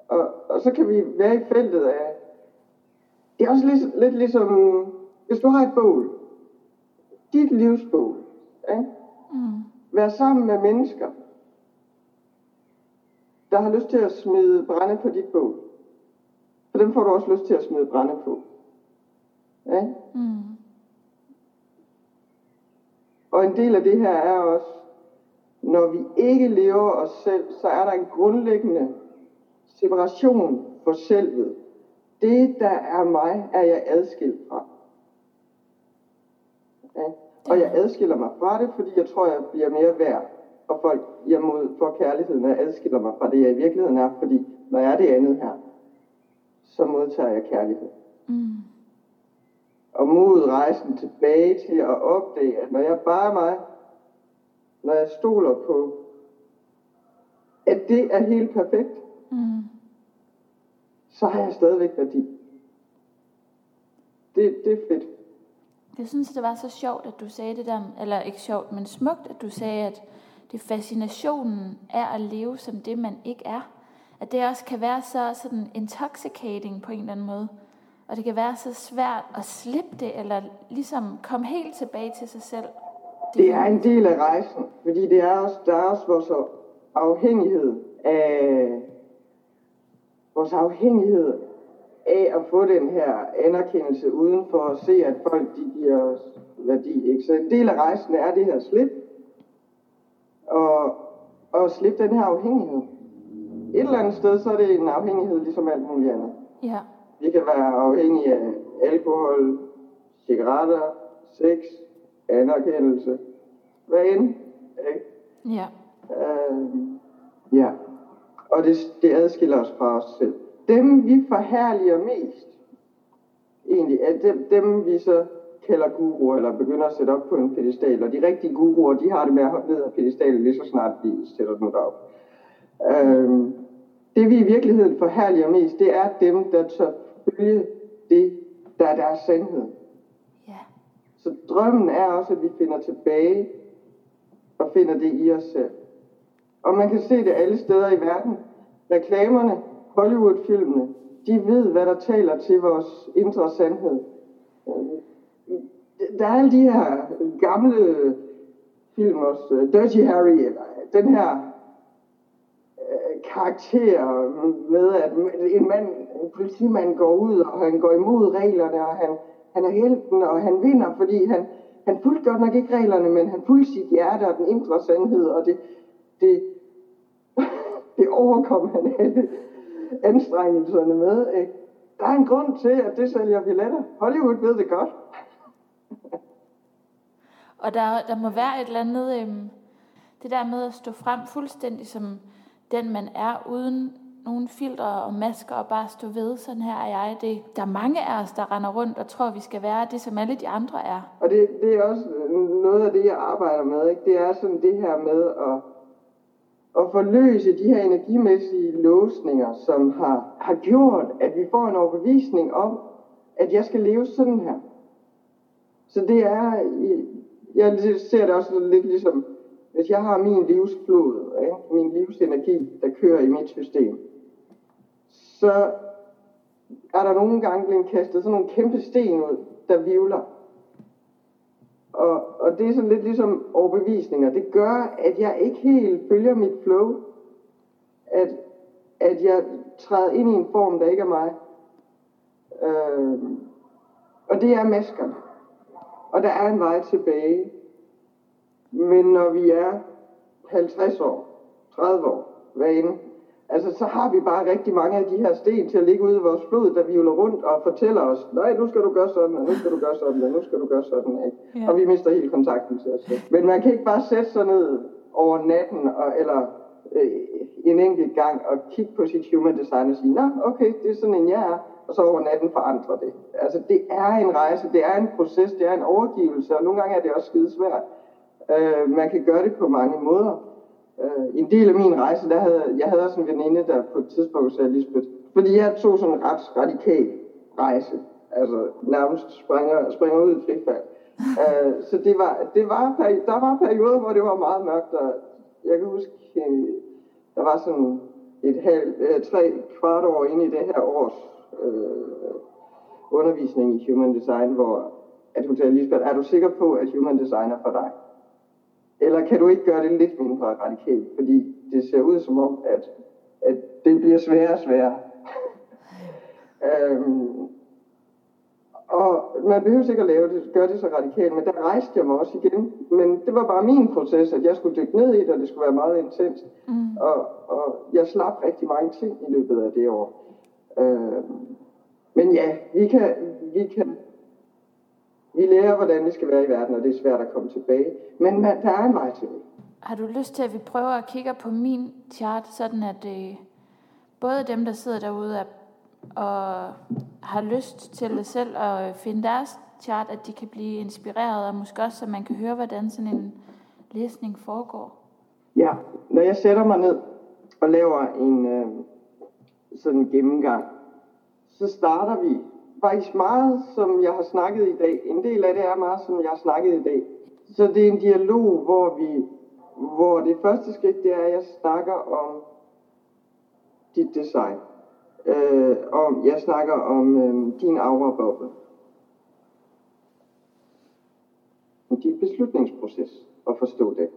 Og, og så kan vi være i feltet af, det er også lidt, lidt ligesom, hvis du har et bål, dit livsbål, ikke? Mm. vær sammen med mennesker, der har lyst til at smide brænde på dit bål. For dem får du også lyst til at smide brænde på. Ja? Mm. Og en del af det her er også, når vi ikke lever os selv, så er der en grundlæggende separation for selvet. Det, der er mig, er jeg adskilt fra. Ja? Og jeg adskiller mig fra det, fordi jeg tror, jeg bliver mere værd. Og folk jeg mod for kærligheden, jeg adskiller mig fra det, jeg i virkeligheden er. Fordi når jeg er det andet her, så modtager jeg kærlighed. Mm. Og mod rejsen tilbage til at opdage, at når jeg bare mig, når jeg stoler på, at det er helt perfekt, mm. så har jeg stadigvæk værdi. Det, det er fedt. Jeg synes, det var så sjovt, at du sagde det der, eller ikke sjovt, men smukt, at du sagde, at det fascinationen er at leve som det, man ikke er. At det også kan være så sådan intoxicating på en eller anden måde. Og det kan være så svært at slippe det, eller ligesom komme helt tilbage til sig selv. Det, er en del af rejsen, fordi det er også, der er også vores afhængighed af vores afhængighed af at få den her anerkendelse uden for at se, at folk de giver os værdi. Ikke? Så en del af rejsen er det her slip, og, og slippe den her afhængighed. Et eller andet sted, så er det en afhængighed ligesom alt muligt andet. Ja. Vi kan være afhængige af alkohol, cigaretter, sex, anerkendelse, hvad end. Ikke? Ja. Øh, ja. Og det, det adskiller os fra os selv. Dem vi forherliger mest, egentlig, er dem, dem vi så kalder guruer, eller begynder at sætte op på en pedestal. Og de rigtige guruer, de har det med at hoppe ned af pedestalen lige så snart de sætter den op. Øhm, det vi i virkeligheden forherliger mest, det er dem, der tør følge det, der er deres sandhed. Ja. Så drømmen er også, at vi finder tilbage og finder det i os selv. Og man kan se det alle steder i verden. Reklamerne, Hollywood-filmene, de ved, hvad der taler til vores indre sandhed. Der er alle de her gamle film også, Dirty Harry, eller den her karakter med, at en mand, en politimand går ud, og han går imod reglerne, og han, han er helten, og han vinder, fordi han, han fulgte godt nok ikke reglerne, men han fulgte sit hjerte og den indre sandhed, og det, det, (laughs) det overkom han alle anstrengelserne med. Ikke? Der er en grund til, at det sælger billetter. Hollywood ved det godt. og der, der må være et eller andet, øhm, det der med at stå frem fuldstændig som den man er, uden nogle filtre og masker og bare stå ved, sådan her er jeg. Det, der er mange af os, der render rundt og tror, vi skal være det, som alle de andre er. Og det, det er også noget af det, jeg arbejder med. Ikke? Det er sådan det her med at, at forløse de her energimæssige låsninger, som har, har gjort, at vi får en overbevisning om, at jeg skal leve sådan her. Så det er, jeg ser det også lidt ligesom, hvis jeg har min livsflod, ikke? min livsenergi, der kører i mit system, så er der nogle gange blevet kastet sådan nogle kæmpe sten ud, der vivler. Og, og det er sådan lidt ligesom overbevisninger. Det gør, at jeg ikke helt følger mit flow. At, at jeg træder ind i en form, der ikke er mig. Øh, og det er maskerne. Og der er en vej tilbage. Men når vi er 50 år, 30 år, hvad end, altså så har vi bare rigtig mange af de her sten til at ligge ude i vores blod, der vivler rundt og fortæller os, nej, nu skal du gøre sådan, og nu skal du gøre sådan, og nu skal du gøre sådan, ikke? Ja. og vi mister helt kontakten til os selv. Men man kan ikke bare sætte sig ned over natten, og, eller øh, en enkelt gang, og kigge på sit human design og sige, nå, okay, det er sådan en jeg er, og så over natten forandre det. Altså, det er en rejse, det er en proces, det er en overgivelse, og nogle gange er det også skide svært. Øh, man kan gøre det på mange måder. Øh, en del af min rejse, der havde, jeg havde også en veninde, der på et tidspunkt sagde, Lisbeth, fordi jeg tog sådan en ret radikal rejse, altså nærmest springer, springer ud i frifald. øh, så det var, det var, der var perioder, hvor det var meget mørkt, og jeg kan huske, øh, der var sådan et halvt, øh, tre kvart år inde i det her års øh, undervisning i Human Design, hvor at hun sagde, Lisbeth, er du sikker på, at Human Design er for dig? Eller kan du ikke gøre det lidt mindre radikalt? Fordi det ser ud som om, at, at det bliver sværere og sværere. (laughs) øhm, og man behøver ikke at lave det, gøre det så radikalt, men der rejste jeg mig også igen. Men det var bare min proces, at jeg skulle dykke ned i det, og det skulle være meget intens. Mm. Og, og jeg slap rigtig mange ting i løbet af det år. Øhm, men ja, vi kan, vi kan vi lærer, hvordan vi skal være i verden, og det er svært at komme tilbage. Men man, der er en vej til det. Har du lyst til, at vi prøver at kigge på min chart, sådan at øh, både dem, der sidder derude og har lyst til det selv at finde deres chart, at de kan blive inspireret, og måske også, så man kan høre, hvordan sådan en læsning foregår? Ja, når jeg sætter mig ned og laver en øh, sådan gennemgang, så starter vi faktisk meget, som jeg har snakket i dag. En del af det er meget, som jeg har snakket i dag. Så det er en dialog, hvor vi, hvor det første skridt, det er, at jeg snakker om dit design. Øh, og jeg snakker om øh, din aura-boble. Dit beslutningsproces, at forstå det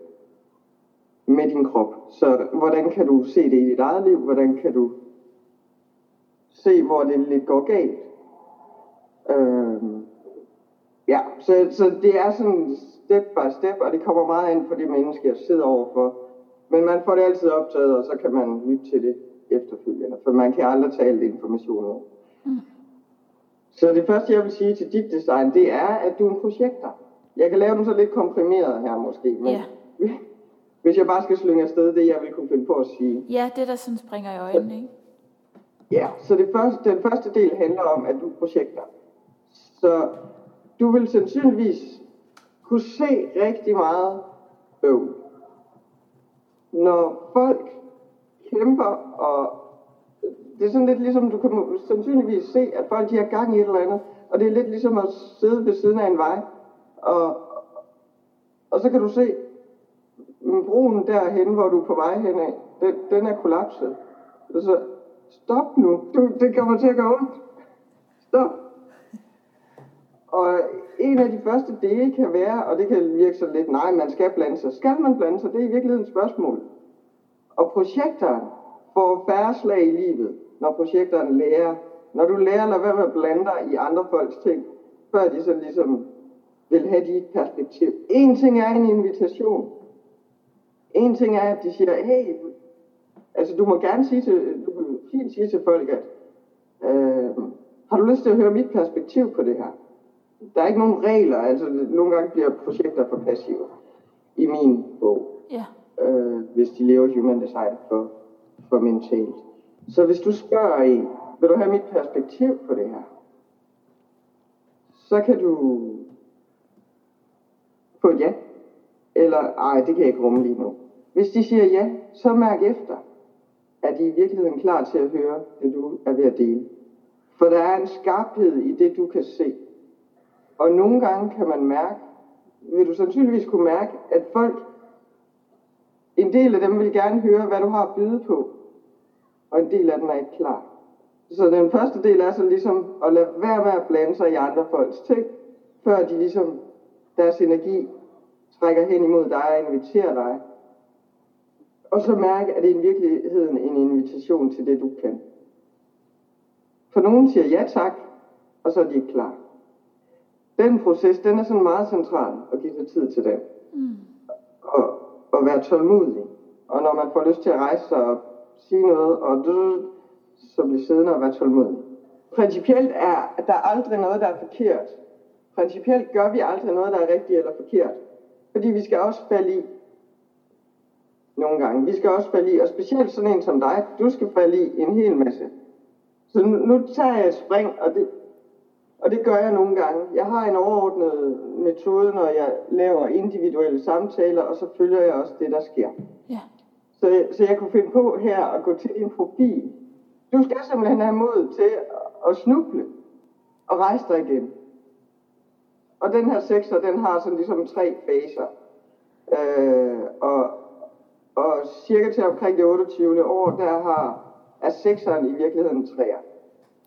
med din krop. Så hvordan kan du se det i dit eget liv? Hvordan kan du se, hvor det lidt går galt? Øh, ja, så, så det er sådan step by step, og det kommer meget ind på det menneske, jeg sidder overfor. Men man får det altid optaget, og så kan man lytte til det efterfølgende, for man kan aldrig tale information ud. Mm. Så det første, jeg vil sige til dit design, det er, at du er en projekter. Jeg kan lave dem så lidt komprimeret her måske, men yeah. (laughs) hvis jeg bare skal slynge afsted det, jeg vil kunne finde på at sige. Ja, det der sådan springer i øjnene, ikke? Ja, så det første, den første del handler om, at du er projekter. Så du vil sandsynligvis kunne se rigtig meget øv. Når folk kæmper, og det er sådan lidt ligesom, du kan sandsynligvis se, at folk de har gang i et eller andet, og det er lidt ligesom at sidde ved siden af en vej, og, og så kan du se, mm, broen derhen, hvor du er på vej henad, den, den er kollapset. Så stop nu, du, det kommer til at gå ondt. Stop. Og en af de første dele kan være, og det kan virke så lidt, nej, man skal blande sig. Skal man blande sig? Det er i virkeligheden et spørgsmål. Og projekteren får færre slag i livet, når projekteren lærer. Når du lærer at lade være med at blande dig i andre folks ting, før de så ligesom vil have dit perspektiv. En ting er en invitation. En ting er, at de siger, hey, altså du må gerne sige til, du kan fint sige til folk, at øh, har du lyst til at høre mit perspektiv på det her? Der er ikke nogen regler, altså nogle gange bliver projekter for passive i min bog. Ja. Øh, hvis de lever human design for, for mentalt. Så hvis du spørger en, vil du have mit perspektiv på det her? Så kan du få et ja. Eller, ej, det kan jeg ikke rumme lige nu. Hvis de siger ja, så mærk efter. Er de i virkeligheden klar til at høre det, du er ved at dele? For der er en skarphed i det, du kan se. Og nogle gange kan man mærke, vil du sandsynligvis kunne mærke, at folk, en del af dem vil gerne høre, hvad du har at byde på, og en del af dem er ikke klar. Så den første del er så ligesom at lade være med at blande sig i andre folks ting, før de ligesom, deres energi trækker hen imod dig og inviterer dig. Og så mærke, at det er i virkeligheden en invitation til det, du kan. For nogen siger ja tak, og så er de ikke klar den proces, den er sådan meget central at give sig tid til den. Mm. Og, og være tålmodig. Og når man får lyst til at rejse sig og sige noget, og du, så bliver siddende og være tålmodig. Principielt er, at der er aldrig noget, der er forkert. Principielt gør vi aldrig noget, der er rigtigt eller forkert. Fordi vi skal også falde i. Nogle gange. Vi skal også falde i. Og specielt sådan en som dig, du skal falde i en hel masse. Så nu, nu tager jeg et spring, og det, og det gør jeg nogle gange. Jeg har en overordnet metode, når jeg laver individuelle samtaler, og så følger jeg også det, der sker. Ja. Så, så jeg kunne finde på her at gå til din profil. Du skal simpelthen have mod til at snuble og rejse dig igen. Og den her sekser, den har sådan ligesom tre faser. Øh, og, Og cirka til omkring det 28. år, der har, er sekseren i virkeligheden træer.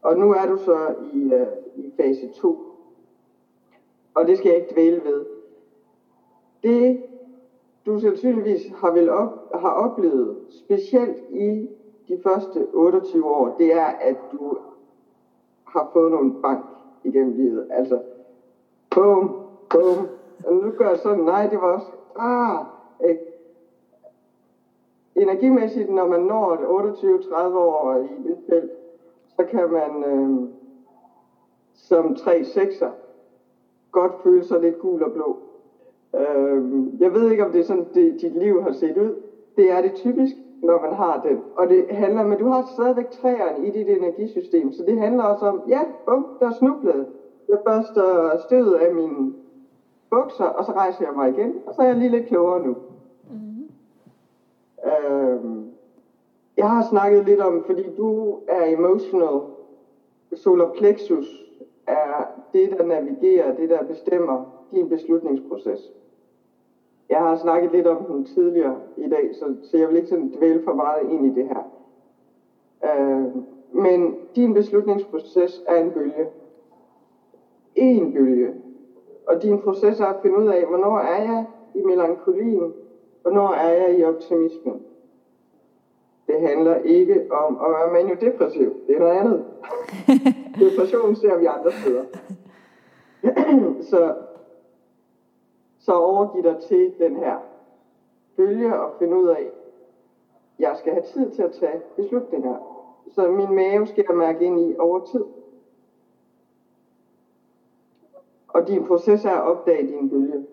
Og nu er du så i, uh, i fase 2. Og det skal jeg ikke dvæle ved. Det, du sandsynligvis har, vel op, har oplevet, specielt i de første 28 år, det er, at du har fået nogle bank igennem livet. Altså, bum, bum. Og nu gør jeg sådan, nej, det var også, ah, ikke? Energimæssigt, når man når 28-30 år i et felt, så kan man øh, som 3-6'er godt føle sig lidt gul og blå. Øh, jeg ved ikke, om det er sådan, det, dit liv har set ud. Det er det typisk, når man har den. Og det handler, men du har stadigvæk træerne i dit energisystem, så det handler også om, ja, bum, der er snublet. Jeg børster støvet af mine bukser, og så rejser jeg mig igen, og så er jeg lige lidt klogere nu. Mm-hmm. Øhm, jeg har snakket lidt om, fordi du er emotional, solar plexus er det, der navigerer, det, der bestemmer din beslutningsproces. Jeg har snakket lidt om den tidligere i dag, så, så jeg vil ikke sådan dvæle for meget ind i det her. Øh, men din beslutningsproces er en bølge. En bølge. Og din proces er at finde ud af, hvornår er jeg i melankolien, hvornår er jeg i optimismen. Det handler ikke om at være maniodepressiv. Det er noget andet. (laughs) Depression ser vi andre steder. (clears throat) så så overgiv dig til den her bølge og finde ud af, jeg skal have tid til at tage beslutninger. Så min mave skal jeg mærke ind i over tid. Og din proces er at opdage din bølge.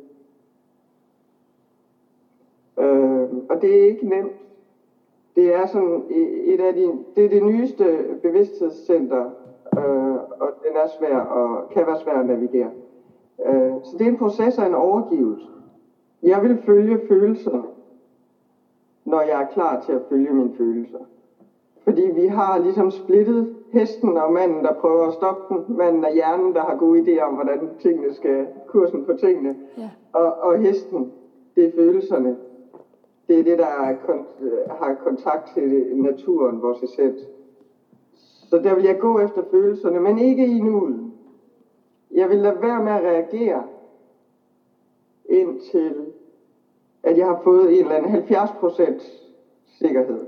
Øh, og det er ikke nemt. Det er sådan et af de, det er det nyeste bevidsthedscenter, øh, og den er svær og kan være svær at navigere. Øh, så det er en proces af en overgivelse. Jeg vil følge følelserne, når jeg er klar til at følge mine følelser. Fordi vi har ligesom splittet hesten og manden, der prøver at stoppe den, manden og hjernen, der har gode idéer om, hvordan tingene skal, kursen på tingene, ja. og, og hesten, det er følelserne. Det er det, der har kontakt til naturen, vores essens. Så der vil jeg gå efter følelserne, men ikke i nuet. Jeg vil lade være med at reagere indtil, at jeg har fået en eller anden 70% sikkerhed.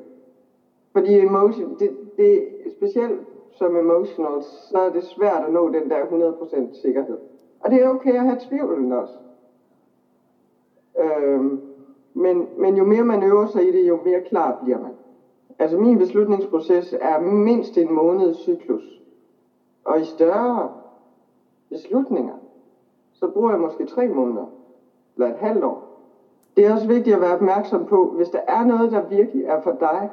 Fordi emotion, det, det, specielt som emotional, så er det svært at nå den der 100% sikkerhed. Og det er okay at have tvivlen også. Øhm, men, men jo mere man øver sig i det, jo mere klar bliver man. Altså min beslutningsproces er mindst en måneds cyklus. Og i større beslutninger, så bruger jeg måske tre måneder, eller et halvt år. Det er også vigtigt at være opmærksom på, hvis der er noget, der virkelig er for dig,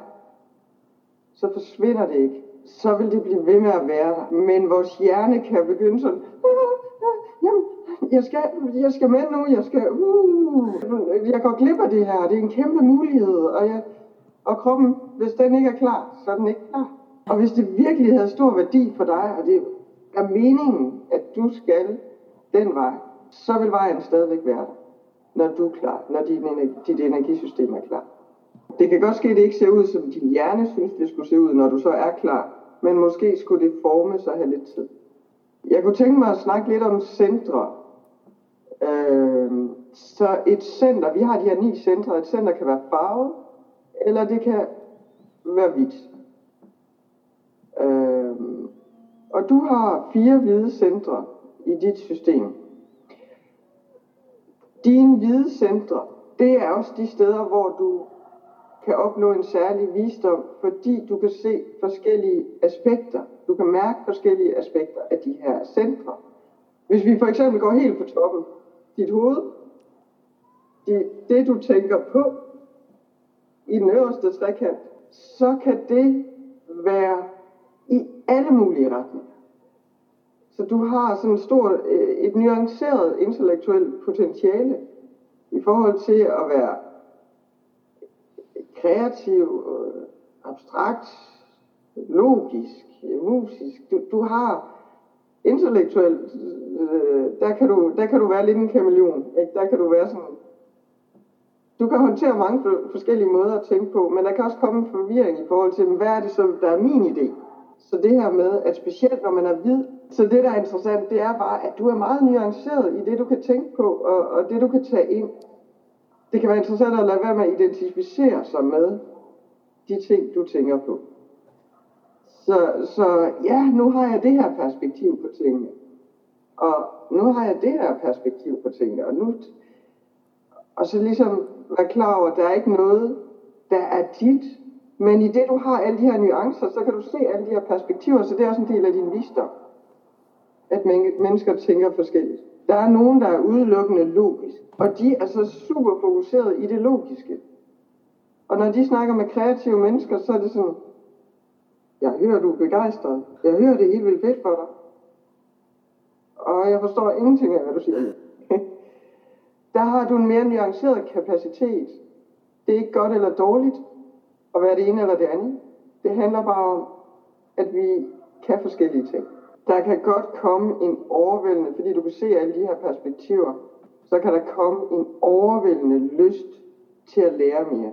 så forsvinder det ikke. Så vil det blive ved med at være der. Men vores hjerne kan begynde sådan, ah, ah, ah, jamen, jeg skal, jeg skal med nu, jeg skal, uh, jeg går glip af det her, det er en kæmpe mulighed, og, jeg, og kroppen, hvis den ikke er klar, så er den ikke klar. Og hvis det virkelig havde stor værdi for dig, og det er meningen, at du skal den vej, så vil vejen stadigvæk være der, når du er klar, når din, dit energisystem er klar. Det kan godt ske, at det ikke ser ud, som din hjerne synes, det skulle se ud, når du så er klar. Men måske skulle det forme sig have lidt tid. Jeg kunne tænke mig at snakke lidt om centre. Øh, så et center, vi har de her ni centre. Et center kan være farvet, eller det kan være hvidt. Øh, og du har fire hvide centre i dit system. Dine hvide centre, det er også de steder, hvor du kan opnå en særlig visdom, fordi du kan se forskellige aspekter. Du kan mærke forskellige aspekter af de her centre. Hvis vi for eksempel går helt på toppen, dit hoved, det, det du tænker på i den øverste trekant, så kan det være i alle mulige retninger. Så du har sådan et stort, øh, et nuanceret intellektuelt potentiale i forhold til at være kreativ, øh, abstrakt, logisk, musisk. Du, du har intellektuelt, øh, der kan, du, der kan du være lidt en kameleon. Ikke? Der kan du være sådan du kan håndtere mange forskellige måder at tænke på, men der kan også komme en forvirring i forhold til, hvad er det så, der er min idé? Så det her med, at specielt når man er hvid, så det der er interessant, det er bare, at du er meget nuanceret i det, du kan tænke på, og, og det, du kan tage ind. Det kan være interessant at lade være med at identificere sig med de ting, du tænker på. Så, så ja, nu har jeg det her perspektiv på tingene. Og nu har jeg det her perspektiv på tingene. Og, nu, og så ligesom være klar over, at der er ikke noget, der er dit. Men i det, du har alle de her nuancer, så kan du se alle de her perspektiver, så det er også en del af din visdom. At mennesker tænker forskelligt. Der er nogen, der er udelukkende logisk, og de er så super fokuseret i det logiske. Og når de snakker med kreative mennesker, så er det sådan, jeg hører, du er begejstret. Jeg hører, det er helt vildt fedt for dig. Og jeg forstår ingenting af, hvad du siger. (laughs) Der har du en mere nuanceret kapacitet. Det er ikke godt eller dårligt at være det ene eller det andet. Det handler bare om, at vi kan forskellige ting. Der kan godt komme en overvældende, fordi du kan se alle de her perspektiver, så kan der komme en overvældende lyst til at lære mere.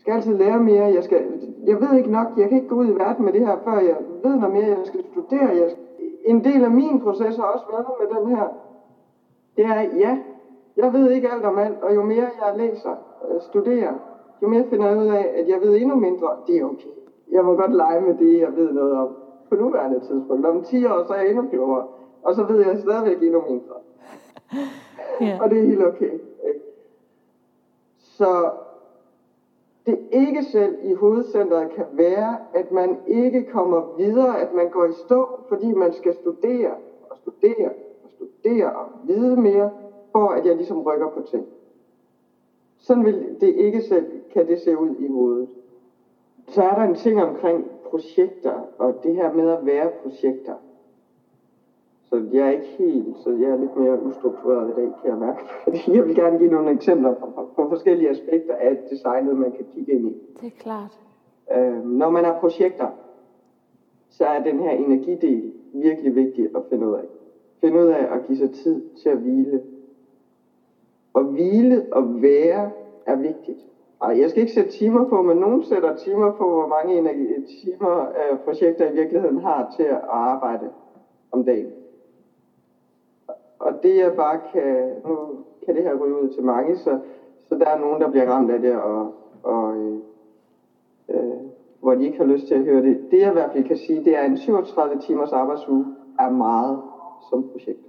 Jeg skal altid lære mere. Jeg, skal, jeg ved ikke nok. Jeg kan ikke gå ud i verden med det her, før jeg ved noget mere. Jeg skal studere. Jeg, en del af min proces har også været med den her. Det er, ja, jeg ved ikke alt om alt, og jo mere jeg læser, studerer, jo mere finder jeg ud af, at jeg ved endnu mindre. Det er okay. Jeg må godt lege med det, jeg ved noget om på nuværende tidspunkt. Om 10 år, så er jeg endnu klogere. Og så ved jeg stadigvæk endnu mindre. Yeah. Og det er helt okay. Så det ikke selv i hovedcentret kan være, at man ikke kommer videre, at man går i stå, fordi man skal studere og studere og studere og vide mere, for at jeg ligesom rykker på ting. Sådan vil det ikke selv, kan det se ud i hovedet. Så er der en ting omkring projekter, og det her med at være projekter. Så jeg er ikke helt, så jeg er lidt mere ustruktureret i dag, kan jeg mærke. (laughs) Fordi jeg vil gerne give nogle eksempler på, på, forskellige aspekter af designet, man kan kigge ind i. Det er klart. Øh, når man har projekter, så er den her energidel virkelig vigtig at finde ud af. Finde ud af at give sig tid til at hvile. Og hvile og være er vigtigt. Ej, jeg skal ikke sætte timer på, men nogen sætter timer på, hvor mange energi, timer øh, projekter i virkeligheden har til at arbejde om dagen. Og det jeg bare kan, nu kan det her ryge ud til mange, så, så der er nogen, der bliver ramt af det, og, og øh, øh, hvor de ikke har lyst til at høre det. Det jeg i hvert fald kan sige, det er, en 37 timers arbejdsuge er meget som projekt.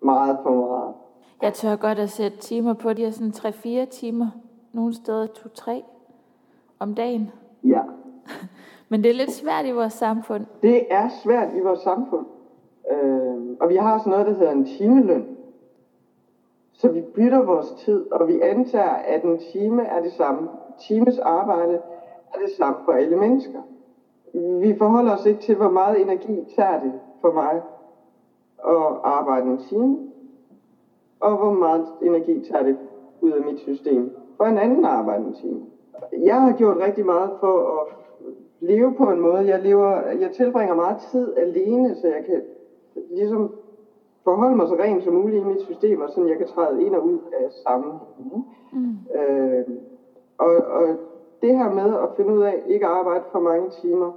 Meget for meget. Jeg tør godt at sætte timer på, de er sådan 3-4 timer, nogle steder 2-3 om dagen. Ja. (laughs) Men det er lidt svært i vores samfund. Det er svært i vores samfund. Øh, og vi har sådan noget, der hedder en timeløn. Så vi bytter vores tid, og vi antager, at en time er det samme. Times arbejde er det samme for alle mennesker. Vi forholder os ikke til, hvor meget energi tager det for mig at arbejde en time, og hvor meget energi tager det ud af mit system for en anden arbejde en time. Jeg har gjort rigtig meget for at leve på en måde. Jeg, lever, jeg tilbringer meget tid alene, så jeg kan ligesom forholde mig så rent som muligt i mit system, og sådan jeg kan træde ind og ud af samme. Mm. Øh, og, og det her med at finde ud af ikke at arbejde for mange timer,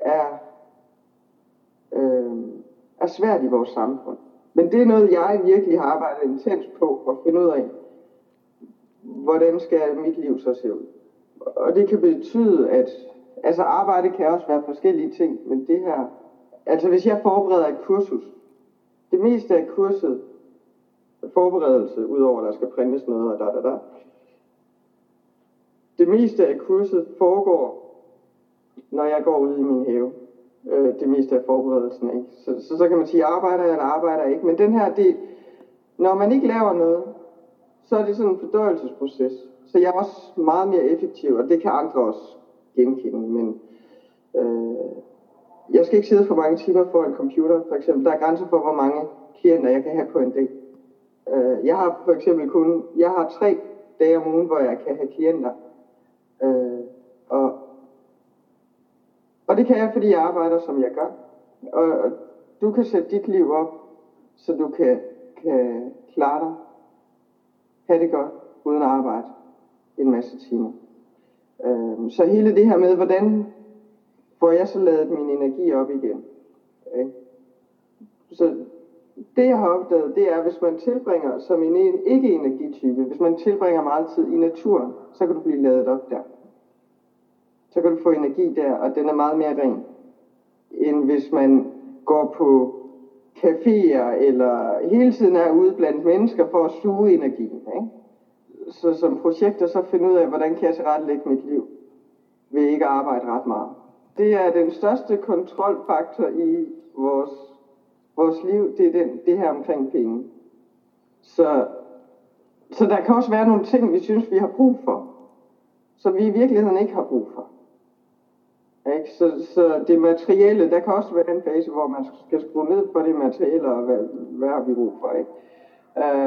er, øh, er svært i vores samfund. Men det er noget, jeg virkelig har arbejdet intens på at finde ud af, hvordan skal mit liv så se ud. Og det kan betyde, at altså arbejde kan også være forskellige ting, men det her Altså hvis jeg forbereder et kursus, det meste af kurset, forberedelse, udover at der skal printes noget og da da da, det meste af kurset foregår, når jeg går ud i min have. Øh, det meste af forberedelsen, ikke? Så, så, så kan man sige, arbejder jeg eller arbejder jeg ikke. Men den her del, når man ikke laver noget, så er det sådan en fordøjelsesproces. Så jeg er også meget mere effektiv, og det kan andre også genkende. Men øh, jeg skal ikke sidde for mange timer for en computer, for eksempel. Der er grænser for, hvor mange klienter jeg kan have på en dag. Øh, jeg har for eksempel kun, jeg har tre dage om ugen, hvor jeg kan have klienter. Øh, og, og det kan jeg, fordi jeg arbejder, som jeg gør. Og du kan sætte dit liv op, så du kan, kan klare dig have det godt, uden at arbejde en masse timer. Øh, så hele det her med, hvordan får jeg så lavet min energi op igen. Ikke? Så det jeg har opdaget, det er, hvis man tilbringer som en ikke-energitype, hvis man tilbringer meget tid i naturen, så kan du blive lavet op der. Så kan du få energi der, og den er meget mere ren, end hvis man går på caféer, eller hele tiden er ude blandt mennesker for at suge energien. Ikke? Så som projekter så finde ud af, hvordan kan jeg tilrettelægge mit liv, ved ikke at arbejde ret meget. Det er den største kontrolfaktor i vores, vores liv, det er den, det her omkring penge. Så, så der kan også være nogle ting, vi synes, vi har brug for, som vi i virkeligheden ikke har brug for. Ikke? Så, så det materielle, der kan også være en fase, hvor man skal skrue ned på det materielle, og hvad, hvad har vi brug for. Ikke?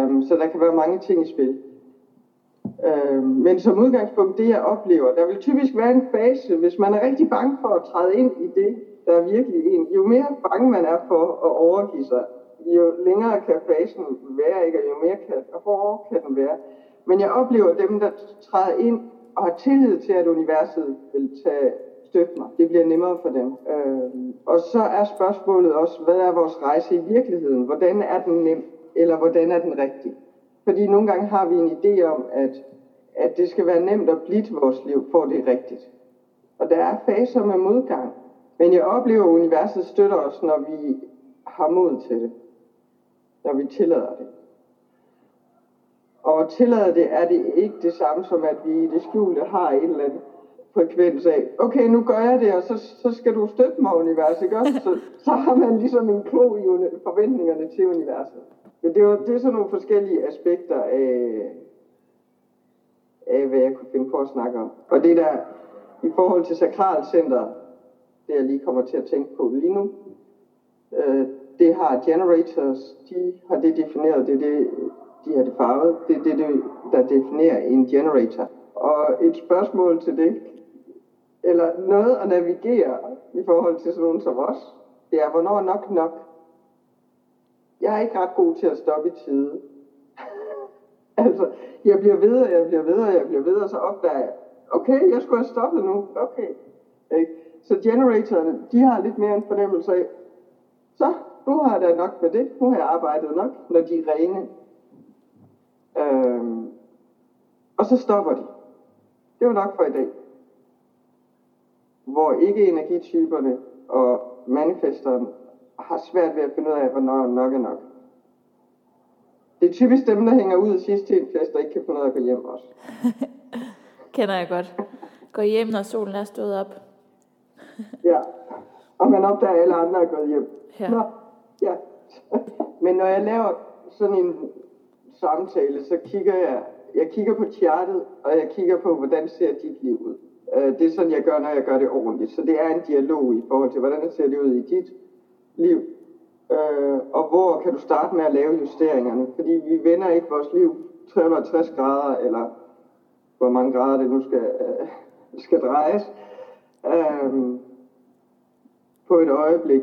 Um, så der kan være mange ting i spil. Øh, men som udgangspunkt, det jeg oplever, der vil typisk være en fase, hvis man er rigtig bange for at træde ind i det, der er virkelig en. Jo mere bange man er for at overgive sig, jo længere kan fasen være, ikke? og jo mere kan, hårdere kan den være. Men jeg oplever dem, der træder ind og har tillid til, at universet vil tage støtte mig. Det bliver nemmere for dem. Øh, og så er spørgsmålet også, hvad er vores rejse i virkeligheden? Hvordan er den nem, eller hvordan er den rigtig? Fordi nogle gange har vi en idé om, at, at det skal være nemt at blive vores liv, for det er rigtigt. Og der er faser med modgang. Men jeg oplever, at universet støtter os, når vi har mod til det. Når vi tillader det. Og tillade det er det ikke det samme som, at vi i det skjulte har en eller anden frekvens af, okay, nu gør jeg det, og så, så skal du støtte mig, universet, ikke også? Så, så har man ligesom en klo i forventningerne til universet. Men det, var, det er sådan nogle forskellige aspekter af, af, hvad jeg kunne finde på at snakke om. Og det der, i forhold til sakralcenter, det jeg lige kommer til at tænke på lige nu, øh, det har generators, de har det defineret, det er det, de har det farvet, det er det, der definerer en generator. Og et spørgsmål til det eller noget at navigere i forhold til sådan nogen som os, det er, hvornår nok nok. Jeg er ikke ret god til at stoppe i tide. (laughs) altså, jeg bliver ved, og jeg bliver ved, og jeg bliver ved, og så opdager jeg, okay, jeg skulle have stoppet nu. Okay. Ikke? Så generatorerne, de har lidt mere en fornemmelse af, så nu har jeg nok med det, nu har jeg arbejdet nok, når de er rene. Øhm, og så stopper de. Det var nok for i dag hvor ikke energityperne og manifesteren har svært ved at finde ud af, hvornår nok er nok. Det er typisk dem, der hænger ud sidst til en fest, og ikke kan finde ud af at gå hjem også. (laughs) Kender jeg godt. Gå hjem, når solen er stået op. ja, og man opdager, at alle andre er gået hjem. Ja. Nå, ja. Men når jeg laver sådan en samtale, så kigger jeg, jeg kigger på chartet, og jeg kigger på, hvordan ser dit liv ud. Øh, det er sådan, jeg gør, når jeg gør det ordentligt. Så det er en dialog i forhold til, hvordan ser det ud i dit liv. Øh, og hvor kan du starte med at lave justeringerne? Fordi vi vender ikke vores liv 360 grader, eller hvor mange grader det nu skal, øh, skal drejes, øh, på et øjeblik.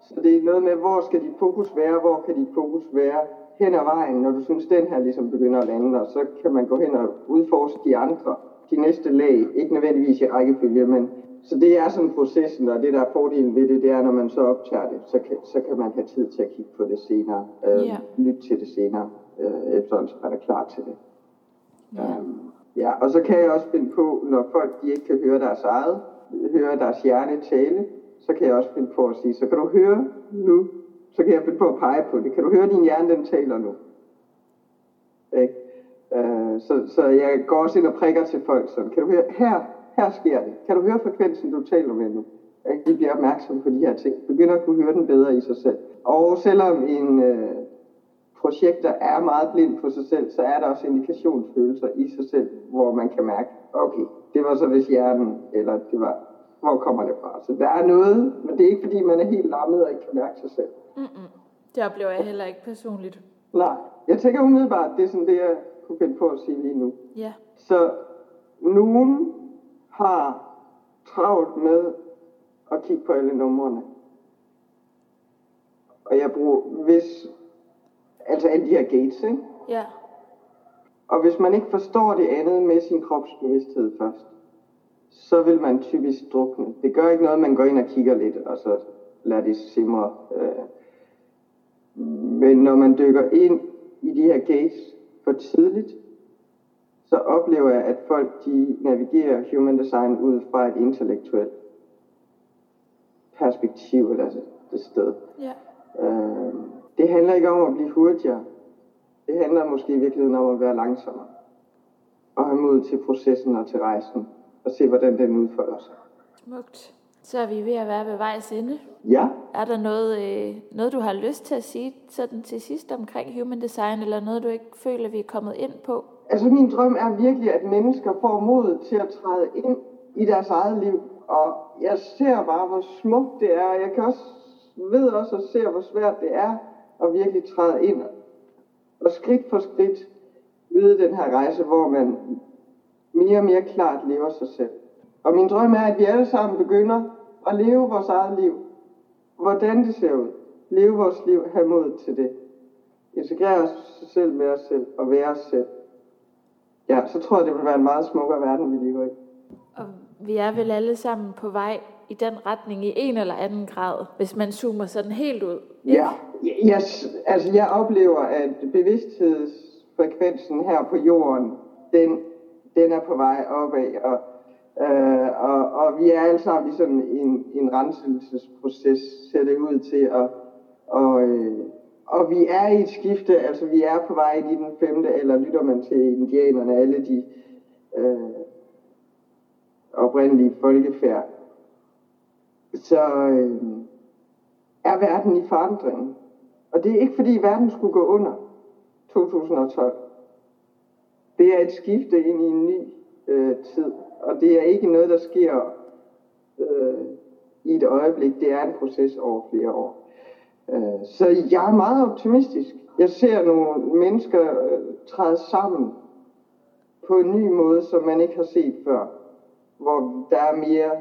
Så det er noget med, hvor skal dit fokus være, hvor kan dit fokus være hen ad vejen, når du synes, den her ligesom begynder at lande, og så kan man gå hen og udforske de andre de næste lag, ikke nødvendigvis i rækkefølge, men så det er sådan processen, og det der er fordelen ved det, det er, når man så optager det, så kan, så kan man have tid til at kigge på det senere, øh, yeah. lytte til det senere, øh, efter så man er klar til det. Yeah. Um, ja, og så kan jeg også finde på, når folk de ikke kan høre deres eget, høre deres hjerne tale, så kan jeg også finde på at sige, så kan du høre nu, så kan jeg finde på at pege på det. Kan du høre din hjerne, den taler nu? Ikke? Øh, så, så jeg går også ind og prikker til folk, så kan du høre, her, her sker det. Kan du høre frekvensen, du taler med nu? De bliver opmærksomme på de her ting. Begynder at kunne høre den bedre i sig selv. Og selvom en øh, projekter er meget blind på sig selv, så er der også indikationsfølelser i sig selv, hvor man kan mærke, okay, det var så hvis hjernen, eller det var, hvor kommer det fra? Så der er noget, men det er ikke fordi, man er helt lammet og ikke kan mærke sig selv. Mm-mm. Det oplever jeg heller ikke personligt. Nej, jeg tænker umiddelbart, det er sådan det, jeg kunne finde på at sige lige nu. Ja. Så nogen har travlt med at kigge på alle numrene. Og jeg bruger, hvis, altså alle de her gates, ikke? Ja. Og hvis man ikke forstår det andet med sin kropsbevidsthed først, så vil man typisk drukne. Det gør ikke noget, man går ind og kigger lidt, og så lader det simre. Øh. Men når man dykker ind i de her gates for tidligt, så oplever jeg, at folk de navigerer human design ud fra et intellektuelt perspektiv eller det sted. Ja. Øh, det handler ikke om at blive hurtigere. Det handler måske i virkeligheden om at være langsommere. Og have mod til processen og til rejsen. Og se, hvordan den udfolder sig. Smukt. Så er vi ved at være ved vejs ende. Ja. Er der noget, øh, noget, du har lyst til at sige sådan til sidst omkring human design, eller noget, du ikke føler, vi er kommet ind på? Altså min drøm er virkelig, at mennesker får mod til at træde ind i deres eget liv. Og jeg ser bare, hvor smukt det er. Jeg kan også, ved også og ser, hvor svært det er at virkelig træde ind. Og skridt for skridt yde den her rejse, hvor man mere og mere klart lever sig selv. Og min drøm er, at vi alle sammen begynder at leve vores eget liv. Hvordan det ser ud. Leve vores liv, have mod til det. Integrere os selv med os selv og være os selv. Ja, så tror jeg, det vil være en meget smukkere verden, vi lever i. Og vi er vel alle sammen på vej i den retning i en eller anden grad, hvis man zoomer sådan helt ud. Ja, yes, altså jeg oplever, at bevidsthedsfrekvensen her på jorden, den, den er på vej opad, og, øh, og, og vi er alle sammen i sådan en, en renselsesproces, ser det ud til, og, og, øh, og vi er i et skifte, altså vi er på vej ind i den femte, eller lytter man til indianerne, alle de øh, oprindelige folkefærd, så øh, er verden i forandring. Og det er ikke fordi verden skulle gå under 2012. Det er et skifte ind i en ny øh, tid, og det er ikke noget, der sker øh, i et øjeblik. Det er en proces over flere år. Øh, så jeg er meget optimistisk. Jeg ser nogle mennesker øh, træde sammen på en ny måde, som man ikke har set før. Hvor der er mere...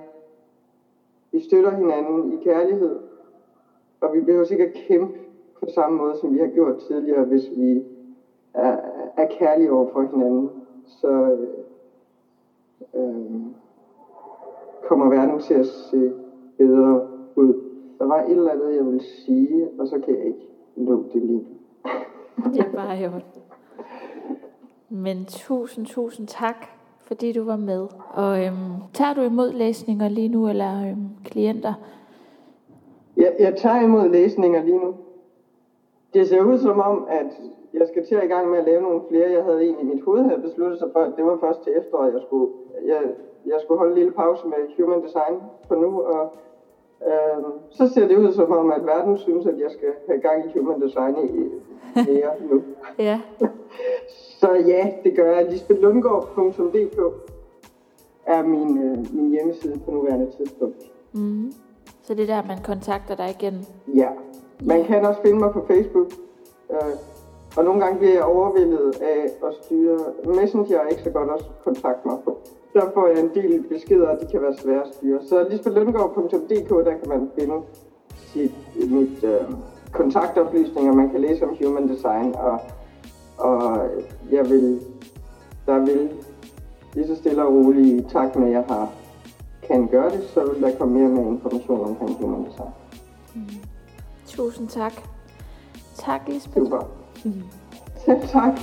Vi støtter hinanden i kærlighed, og vi behøver sikkert kæmpe på samme måde, som vi har gjort tidligere, hvis vi er, er kærlige over for hinanden. Så øh, øh kommer verden til at se bedre ud. Der var et eller andet, jeg ville sige, og så kan jeg ikke nå det lige. det er bare jo. Men tusind, tusind tak, fordi du var med. Og øhm, tager du imod læsninger lige nu, eller øhm, klienter? Jeg, jeg tager imod læsninger lige nu. Det ser ud som om, at jeg skal til at i gang med at lave nogle flere. Jeg havde egentlig i mit hoved havde besluttet sig for, at det var først til efteråret, jeg skulle, jeg, jeg skulle holde en lille pause med Human Design på nu, og øh, så ser det ud som om, at verden synes, at jeg skal have gang i Human Design i mere nu. (laughs) ja. så ja, det gør jeg. lisbethlundgaard.dk er min, øh, min hjemmeside på nuværende tidspunkt. Mm. Så det er der, man kontakter dig igen? Ja. Man kan også finde mig på Facebook. Øh, og nogle gange bliver jeg overvældet af at styre Messenger er ikke så godt at kontakte mig på. Der får jeg en del beskeder, og de kan være svære at styre. Så lisbethlundgaard.dk, der kan man finde sit, mit øh, kontaktoplysninger, man kan læse om human design, og, og jeg vil, der vil lige så stille og roligt, i takt med at jeg har, kan gøre det, så vil der komme mere med information omkring human design. Mm. Tusind tak. Tak, Lisbeth. Super. Mm. (laughs) Selv tak.